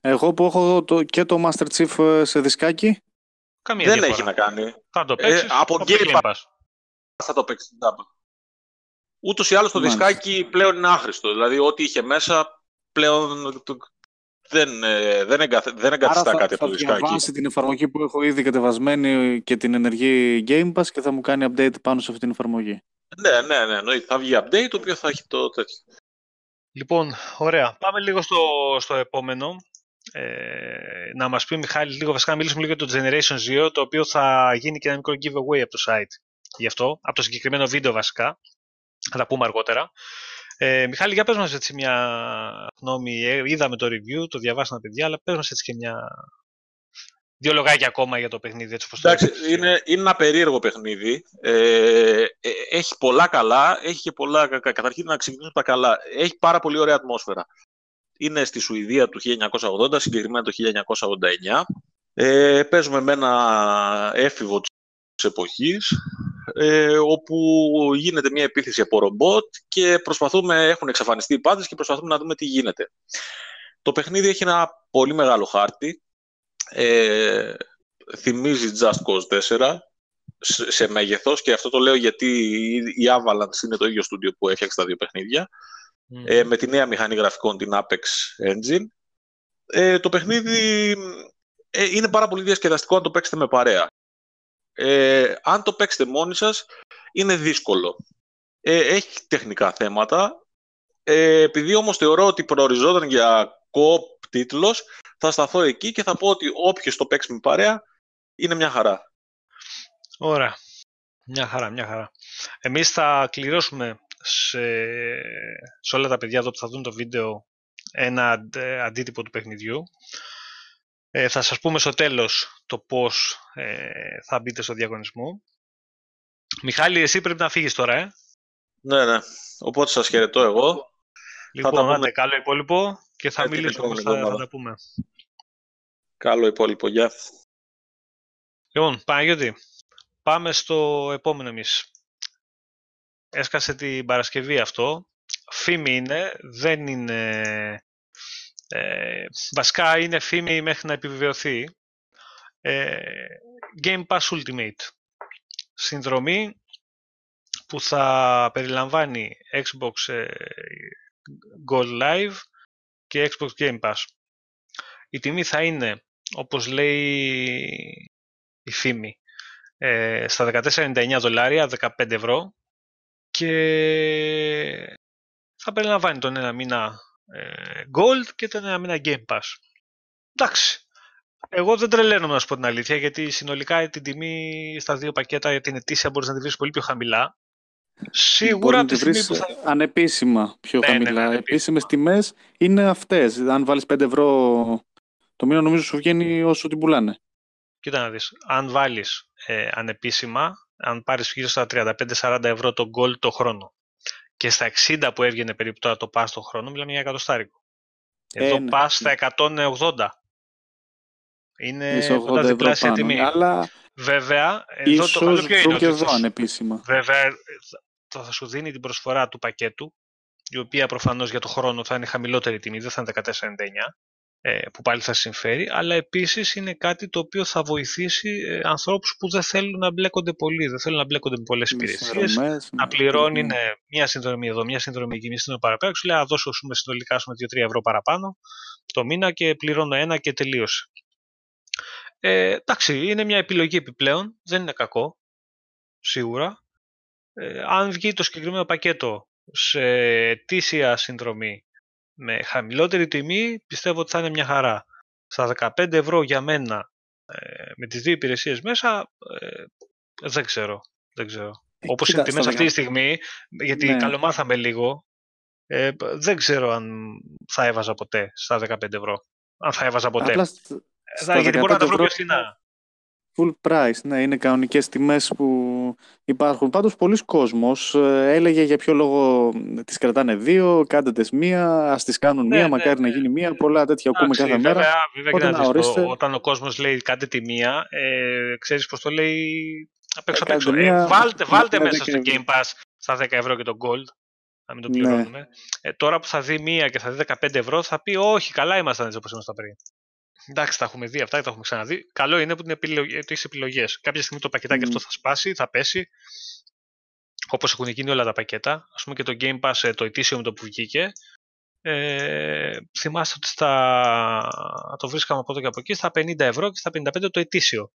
Εγώ που έχω το, και το Master Chief ε, σε δισκάκι,
Καμία
Δεν
διαφορά.
έχει να κάνει.
Θα το
Ε,
παίξεις
από
από, το
Game
Game Pass.
θα το παίξεις τζάμπα. Ούτως ή άλλως το
Μάλιστα.
δισκάκι πλέον είναι άχρηστο. Δηλαδή, ό,τι είχε μέσα πλέον το- δεν, ε, δεν, εγκαθε, δεν
άρα
εγκαθιστά
θα,
κάτι από
θα
το δισκάκι.
διαβάσει την εφαρμογή που έχω ήδη κατεβασμένη και την ενεργή Game Pass και θα μου κάνει update πάνω σε αυτή την εφαρμογή.
Ναι, ναι, ναι. εννοείται. Θα βγει update το οποίο θα έχει το τέτοιο.
Λοιπόν, ωραία. Πάμε λίγο στο, στο επόμενο. Ε, να μας πει ο Μιχάλης λίγο, βασικά να μιλήσουμε λίγο για το Generation Zero, το οποίο θα γίνει και ένα μικρό giveaway από το site. Γι' αυτό, από το συγκεκριμένο βίντεο βασικά. Θα τα πούμε αργότερα. Ε, Μιχάλη, για πες μας έτσι μια γνώμη. Ε, είδαμε το review, το διαβάσαμε παιδιά, αλλά πες μας έτσι και μια... Δύο λογάκια ακόμα για το παιχνίδι, έτσι όπως το
Εντάξει,
έδειξες.
είναι, είναι ένα περίεργο παιχνίδι. Ε, ε, έχει πολλά καλά, έχει και πολλά κακά. Καταρχήν να ξεκινήσουμε από τα καλά. Έχει πάρα πολύ ωραία ατμόσφαιρα. Είναι στη Σουηδία του 1980, συγκεκριμένα το 1989. Ε, παίζουμε με ένα έφηβο της εποχής, ε, όπου γίνεται μια επίθεση από ρομπότ και προσπαθούμε, έχουν εξαφανιστεί οι πάντες και προσπαθούμε να δούμε τι γίνεται. Το παιχνίδι έχει ένα πολύ μεγάλο χάρτη, ε, θυμίζει Just Cause 4 σε, σε μέγεθος και αυτό το λέω γιατί η, η Avalanche είναι το ίδιο στούντιο που έφτιαξε τα δύο παιχνίδια
Μμμ.
ε, με τη νέα μηχανή γραφικών την Apex Engine. Ε, το παιχνίδι ε, είναι πάρα πολύ διασκεδαστικό αν το παίξετε με παρέα. Ε, αν το παίξετε μόνοι σας είναι δύσκολο. Ε, έχει τεχνικά θέματα. Ε, επειδή όμως θεωρώ ότι προοριζόταν για co-op τίτλος, θα σταθώ εκεί και θα πω ότι όποιος το παίξει με παρέα είναι μια χαρά.
Ωραία. Μια χαρά, μια χαρά. Εμείς θα κληρώσουμε σε, σε όλα τα παιδιά εδώ που θα δουν το βίντεο ένα αντ- ε, αντίτυπο του παιχνιδιού. Ε, θα σας πούμε στο τέλος το πώς ε, θα μπείτε στο διαγωνισμό. Μιχάλη, εσύ πρέπει να φύγεις τώρα, ε.
Ναι, ναι. Οπότε σας χαιρετώ εγώ.
Λοιπόν,
τα πούμε
άντε, καλό υπόλοιπο και θα
με την
μιλήσουμε,
επόμενη
θα, θα
εβδομάδα.
τα πούμε.
Καλό υπόλοιπο. Γεια.
Λοιπόν, Παναγιώτη, πάμε στο επόμενο εμείς. Έσκασε την Παρασκευή αυτό. Φήμη είναι, δεν είναι... Ε, βασικά είναι φήμη μέχρι να επιβεβαιωθεί. Ε, Game Pass Ultimate. Συνδρομή που θα περιλαμβάνει Xbox ε, Gold Live και Xbox Game Pass. Η τιμή θα είναι, όπως λέει η φήμη, ε, στα 14,99 δολάρια, 15 ευρώ και θα περιλαμβάνει τον ένα μήνα ε, Gold και τον ένα μήνα Game Pass. Εντάξει. Εγώ δεν τρελαίνομαι να σου πω την αλήθεια, γιατί συνολικά την τιμή στα δύο πακέτα για την ετήσια μπορείς να τη βρεις πολύ πιο χαμηλά. Σίγουρα
Μπορεί
από
να
τη
τη
στιγμή
βρεις
που θα...
ανεπίσημα πιο
Ναι, ναι, ναι,
χαμηλά.
ανεπίσημα.
Επίσημες τιμές είναι αυτές. Αν βάλεις 5 ευρώ το μήνα νομίζω σου βγαίνει όσο την πουλάνε.
Κοίτα να δεις, αν βάλεις ε, ανεπίσημα, αν πάρεις γύρω στα 35-40 ευρώ το gold το χρόνο και στα 60 που έβγαινε περίπου τώρα το pass το χρόνο, μιλάμε για εκατοστάρικο. Εδώ
Ε, ναι.
πας στα 180. Είναι
Είσαι 80
80
ευρώ
διπλάσια
πάνω.
τιμή.
Αλλά
Βέβαια, εδώ το
ίσως
καλό ποιο είναι;
βρουν και
ότι
εδώ
θα-
ανεπίσημα.
Βέβαια, ε, θα- θα σου δίνει την προσφορά του πακέτου, η οποία προφανώς για το χρόνο θα είναι χαμηλότερη τιμή, δεν θα είναι 14,99, ε, που πάλι θα συμφέρει, αλλά επίσης είναι κάτι το οποίο θα βοηθήσει ε, ανθρώπους που δεν θέλουν να μπλέκονται πολύ, δεν θέλουν να μπλέκονται με πολλές
Με
υπηρεσίες,
συνδρομές,
να
με-
πληρώνει
ναι.
ναι, μια συνδρομή εδώ, μια συνδρομή εκεί, μια συνδρομή παραπέρα. Σου λέει, Α, δώσω ας πούμε, συνολικά ας πούμε, 2-3 ευρώ παραπάνω το μήνα και πληρώνω ένα και τελείωσε. Ε, εντάξει, είναι μια επιλογή επιπλέον, δεν είναι κακό, σίγουρα. Ε, αν βγει το συγκεκριμένο πακέτο σε ετήσια συνδρομή με χαμηλότερη τιμή, πιστεύω ότι θα είναι μια χαρά. Στα 15 ευρώ για μένα, ε, με τις δύο υπηρεσίες μέσα, ε, δεν ξέρω. Δεν ξέρω.
Ε,
Όπως
κοίτα,
είναι τιμές
στα
αυτή τη στιγμή, γιατί
Ναι.
καλομάθαμε λίγο, ε, δεν ξέρω αν θα έβαζα ποτέ στα 15 ευρώ. Αν θα έβαζα ποτέ.
Απλά σ-
Ε,
στα
γιατί μπορώ να τα
15
βρω πιο
ευρώ
φθηνά.
Full price, ναι, είναι κανονικές τιμές που υπάρχουν. Πάντως, πολλοί κόσμος ε, έλεγε για ποιο λόγο τις κρατάνε δύο, κάντε τις μία, ας τις κάνουν
Ναι,
μία,
ναι,
μακάρι να
ναι.
γίνει μία, πολλά τέτοια ακούμε
Εντάξει,
κάθε μέρα.
Βέβαια, βέβαια
Οπότε
κοίτα
να
να δεις, το-
ορίστε.
όταν ο κόσμος λέει κάντε τη μία, ε, ξέρεις πώς το λέει απ' έξω απ'
Ε,
έξω.
κάντε
Ε,
μία,
βάλτε βάλτε
με
μέσα
10
στο
ευρώ.
Game Pass στα 10 ευρώ και το Gold, να μην το
Ναι.
πληρώνουμε. Ε, τώρα που θα δει μία και θα δει 15 ευρώ, θα πει όχι, καλά ήμασταν έτσι όπως ήμασταν πριν. Εντάξει, τα έχουμε δει αυτά, τα έχουμε ξαναδεί. Καλό είναι που, την επιλογή, ότι έχεις επιλογές. Κάποια στιγμή το πακετάκι
Μμ.
αυτό θα σπάσει, θα πέσει. Όπως έχουν γίνει όλα τα πακέτα. Ας πούμε και το Game Pass, ε, το ετήσιο με το που βγήκε, ε, θυμάστε ότι στα, το βρίσκαμε από εδώ και από εκεί στα 50 ευρώ και στα 55 το ετήσιο,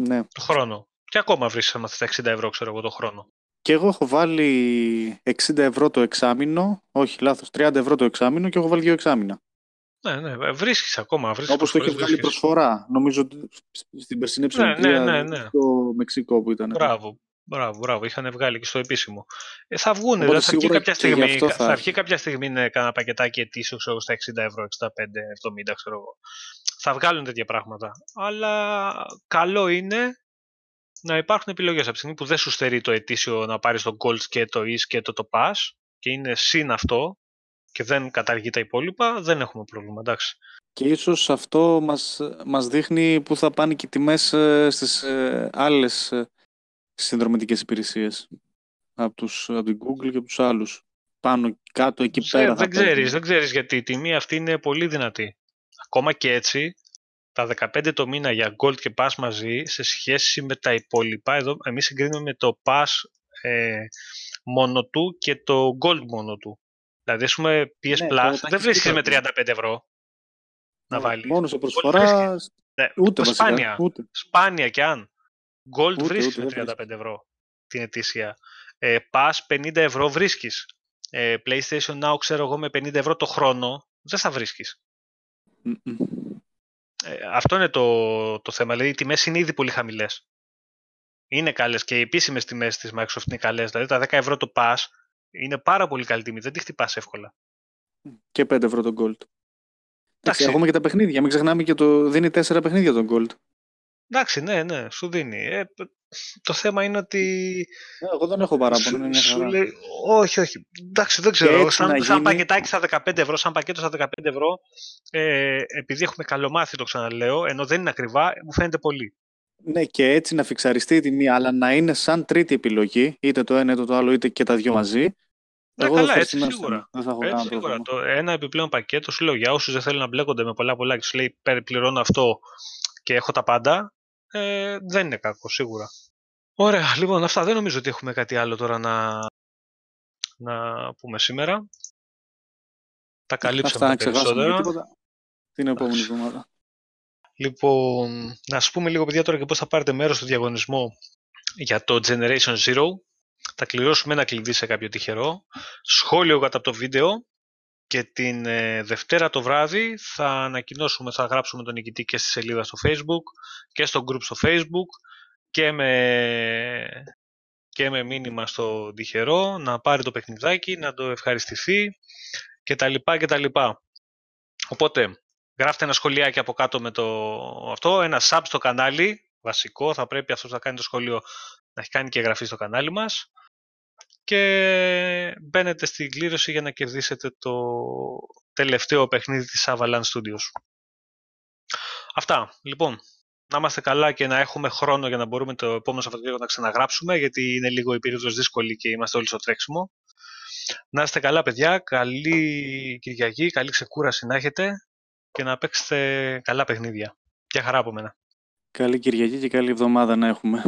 Ναι.
το χρόνο. Και ακόμα βρίσκαμε στα 60 ευρώ, ξέρω εγώ, το χρόνο.
Και εγώ έχω βάλει 60 ευρώ το εξάμηνο, όχι λάθος, 30 ευρώ το εξάμηνο και έχω βάλει δύο εξάμηνα.
Ναι, ναι, βρίσκεις ακόμα. Βρίσκεις
Όπως το είχε
προσφορές,
βγάλει
βρίσκεις.
προσφορά, νομίζω ότι στην περσινή
Ναι, ναι,
ψηφοφορία
ναι, ναι.
στο Μεξικό που ήταν.
Μπράβο, μπράβο, μπράβο. Είχαν βγάλει και στο επίσημο. Ε, θα βγουν,
Οπότε
δηλαδή θα βγει
σίγουρα
κάποια
και γι'
στιγμή,
αυτό
θα...
θα
θα
έχει.
βγει κάποια στιγμή ναι, κάνα πακετάκι ετήσιο, ξέρω, εγώ, στα 60 ευρώ, 65, 70, ξέρω εγώ. Θα βγάλουν τέτοια πράγματα. Αλλά καλό είναι να υπάρχουν επιλογές. Από τη στιγμή που δεν σου στερεί το ετήσιο να πάρεις το Gold και το East και το, το Pass και είναι συν αυτό και δεν καταργεί τα υπόλοιπα, δεν έχουμε πρόβλημα, εντάξει.
Και ίσως αυτό μας, μας δείχνει που θα πάνε και οι τιμές ε, στις ε, άλλες ε, συνδρομητικές υπηρεσίες. Από, τους, από την Google και από τους άλλους. Πάνω κάτω εκεί
Ξέ-
πέρα θα
δεν
παίζουν.
ξέρεις, δεν ξέρεις γιατί η τιμή αυτή είναι πολύ δυνατή. Ακόμα και έτσι, τα 15 το μήνα για Gold και Pass μαζί, σε σχέση με τα υπόλοιπα, εδώ εμείς συγκρίνουμε με το Pass ε, μόνο του και το Gold μόνο του. Δηλαδή, ας πούμε, PS
Ναι,
Plus
το- τα
δεν
έχεις
βρίσκεις
δίκιο.
με 35 ευρώ να
Ναι,
βάλεις.
Μόνος σε
Gold
προσφορά,
βρίσκεις. Ναι,
ούτε βασικά.
σπάνια,
Ούτε.
σπάνια κι αν. Gold
Ούτε,
βρίσκεις
ούτε,
με
δεν
35 ευρώ την ετήσια. Ε, Pass 50 ευρώ βρίσκεις. Ε, PlayStation Now, ξέρω εγώ, με 50 ευρώ το χρόνο, δεν θα βρίσκεις.
Μμμ.
Ε, αυτό είναι το, το θέμα. Δηλαδή, οι τιμές είναι ήδη πολύ χαμηλές. Είναι καλές και οι επίσημες τιμές της Microsoft είναι καλές. Δηλαδή, τα 10 ευρώ το pass είναι πάρα πολύ καλή τιμή. Δεν τη χτυπάς εύκολα.
Και 5 ευρώ το Gold. Εντάξει,
Εντάξει.
έχουμε και τα παιχνίδια. Μην ξεχνάμε και το δίνει 4 παιχνίδια το Gold.
Εντάξει, ναι, ναι, σου δίνει. Ε, π- το θέμα είναι ότι.
Ε, Εγώ δεν έχω παράπονο.
Σου,
είναι μια
σου
χαρά.
λέει, όχι, όχι. Εντάξει, δεν ξέρω.
έτσι
Σαν,
να
σαν
γίνει-
πακετάκι στα 15 ευρώ, σαν πακέτο στα 15 ευρώ, ε, επειδή έχουμε καλομάθει, το ξαναλέω, ενώ δεν είναι ακριβά, μου φαίνεται πολύ.
Ναι, και έτσι να φιξαριστεί η τιμή, αλλά να είναι σαν τρίτη επιλογή, είτε το ένα είτε το άλλο, είτε και τα δυο μαζί.
Ναι,
Εγώ
καλά,
ευχαριστημένος
έτσι σίγουρα.
είμαι. Δεν θα έχω
Έτσι,
κανένα
σίγουρα.
πρόβλημα.
Το ένα επιπλέον πακέτο σου λέω για όσους δεν θέλουν να μπλέκονται με πολλά πολλά και σου λέει περιπληρώνω αυτό και έχω τα πάντα, ε, δεν είναι κακό, σίγουρα. Ωραία, λοιπόν, αυτά δεν νομίζω ότι έχουμε κάτι άλλο τώρα να, να πούμε σήμερα. Τα καλύψαμε
Αυτά
τα
να ξεχάσουμε και
περισσότερα.
τίποτα. Την επόμενη εβδομάδα.
Λοιπόν, να σας πούμε λίγο παιδιά τώρα και πώς θα πάρετε μέρος στο διαγωνισμό για το Generation Zero. Θα κληρώσουμε ένα κλειδί σε κάποιο τυχερό. Σχόλιο κάτω από το βίντεο και την ε, Δευτέρα το βράδυ θα ανακοινώσουμε, θα γράψουμε τον νικητή και στη σελίδα στο Facebook και στο group στο Facebook και με, και με μήνυμα στο τυχερό να πάρει το παιχνιδάκι, να το ευχαριστηθεί και τα λοιπά και τα λοιπά. Οπότε, γράφτε ένα σχολιάκι από κάτω με το αυτό, ένα sub στο κανάλι, βασικό. Θα πρέπει αυτός που θα κάνει το σχολείο να έχει κάνει και εγγραφή στο κανάλι μας. Και μπαίνετε στην κλήρωση για να κερδίσετε το τελευταίο παιχνίδι της Avalanche Studios. Αυτά. Λοιπόν, να είμαστε καλά και να έχουμε χρόνο για να μπορούμε το επόμενο Σαββατοκύριακο να ξαναγράψουμε, γιατί είναι λίγο η περίοδος δύσκολη και είμαστε όλοι στο τρέξιμο. Να είστε καλά, παιδιά. Καλή Κυριακή, καλή ξεκούραση να έχετε και να παίξετε καλά παιχνίδια. Γεια χαρά από μένα.
Καλή Κυριακή και καλή εβδομάδα να έχουμε.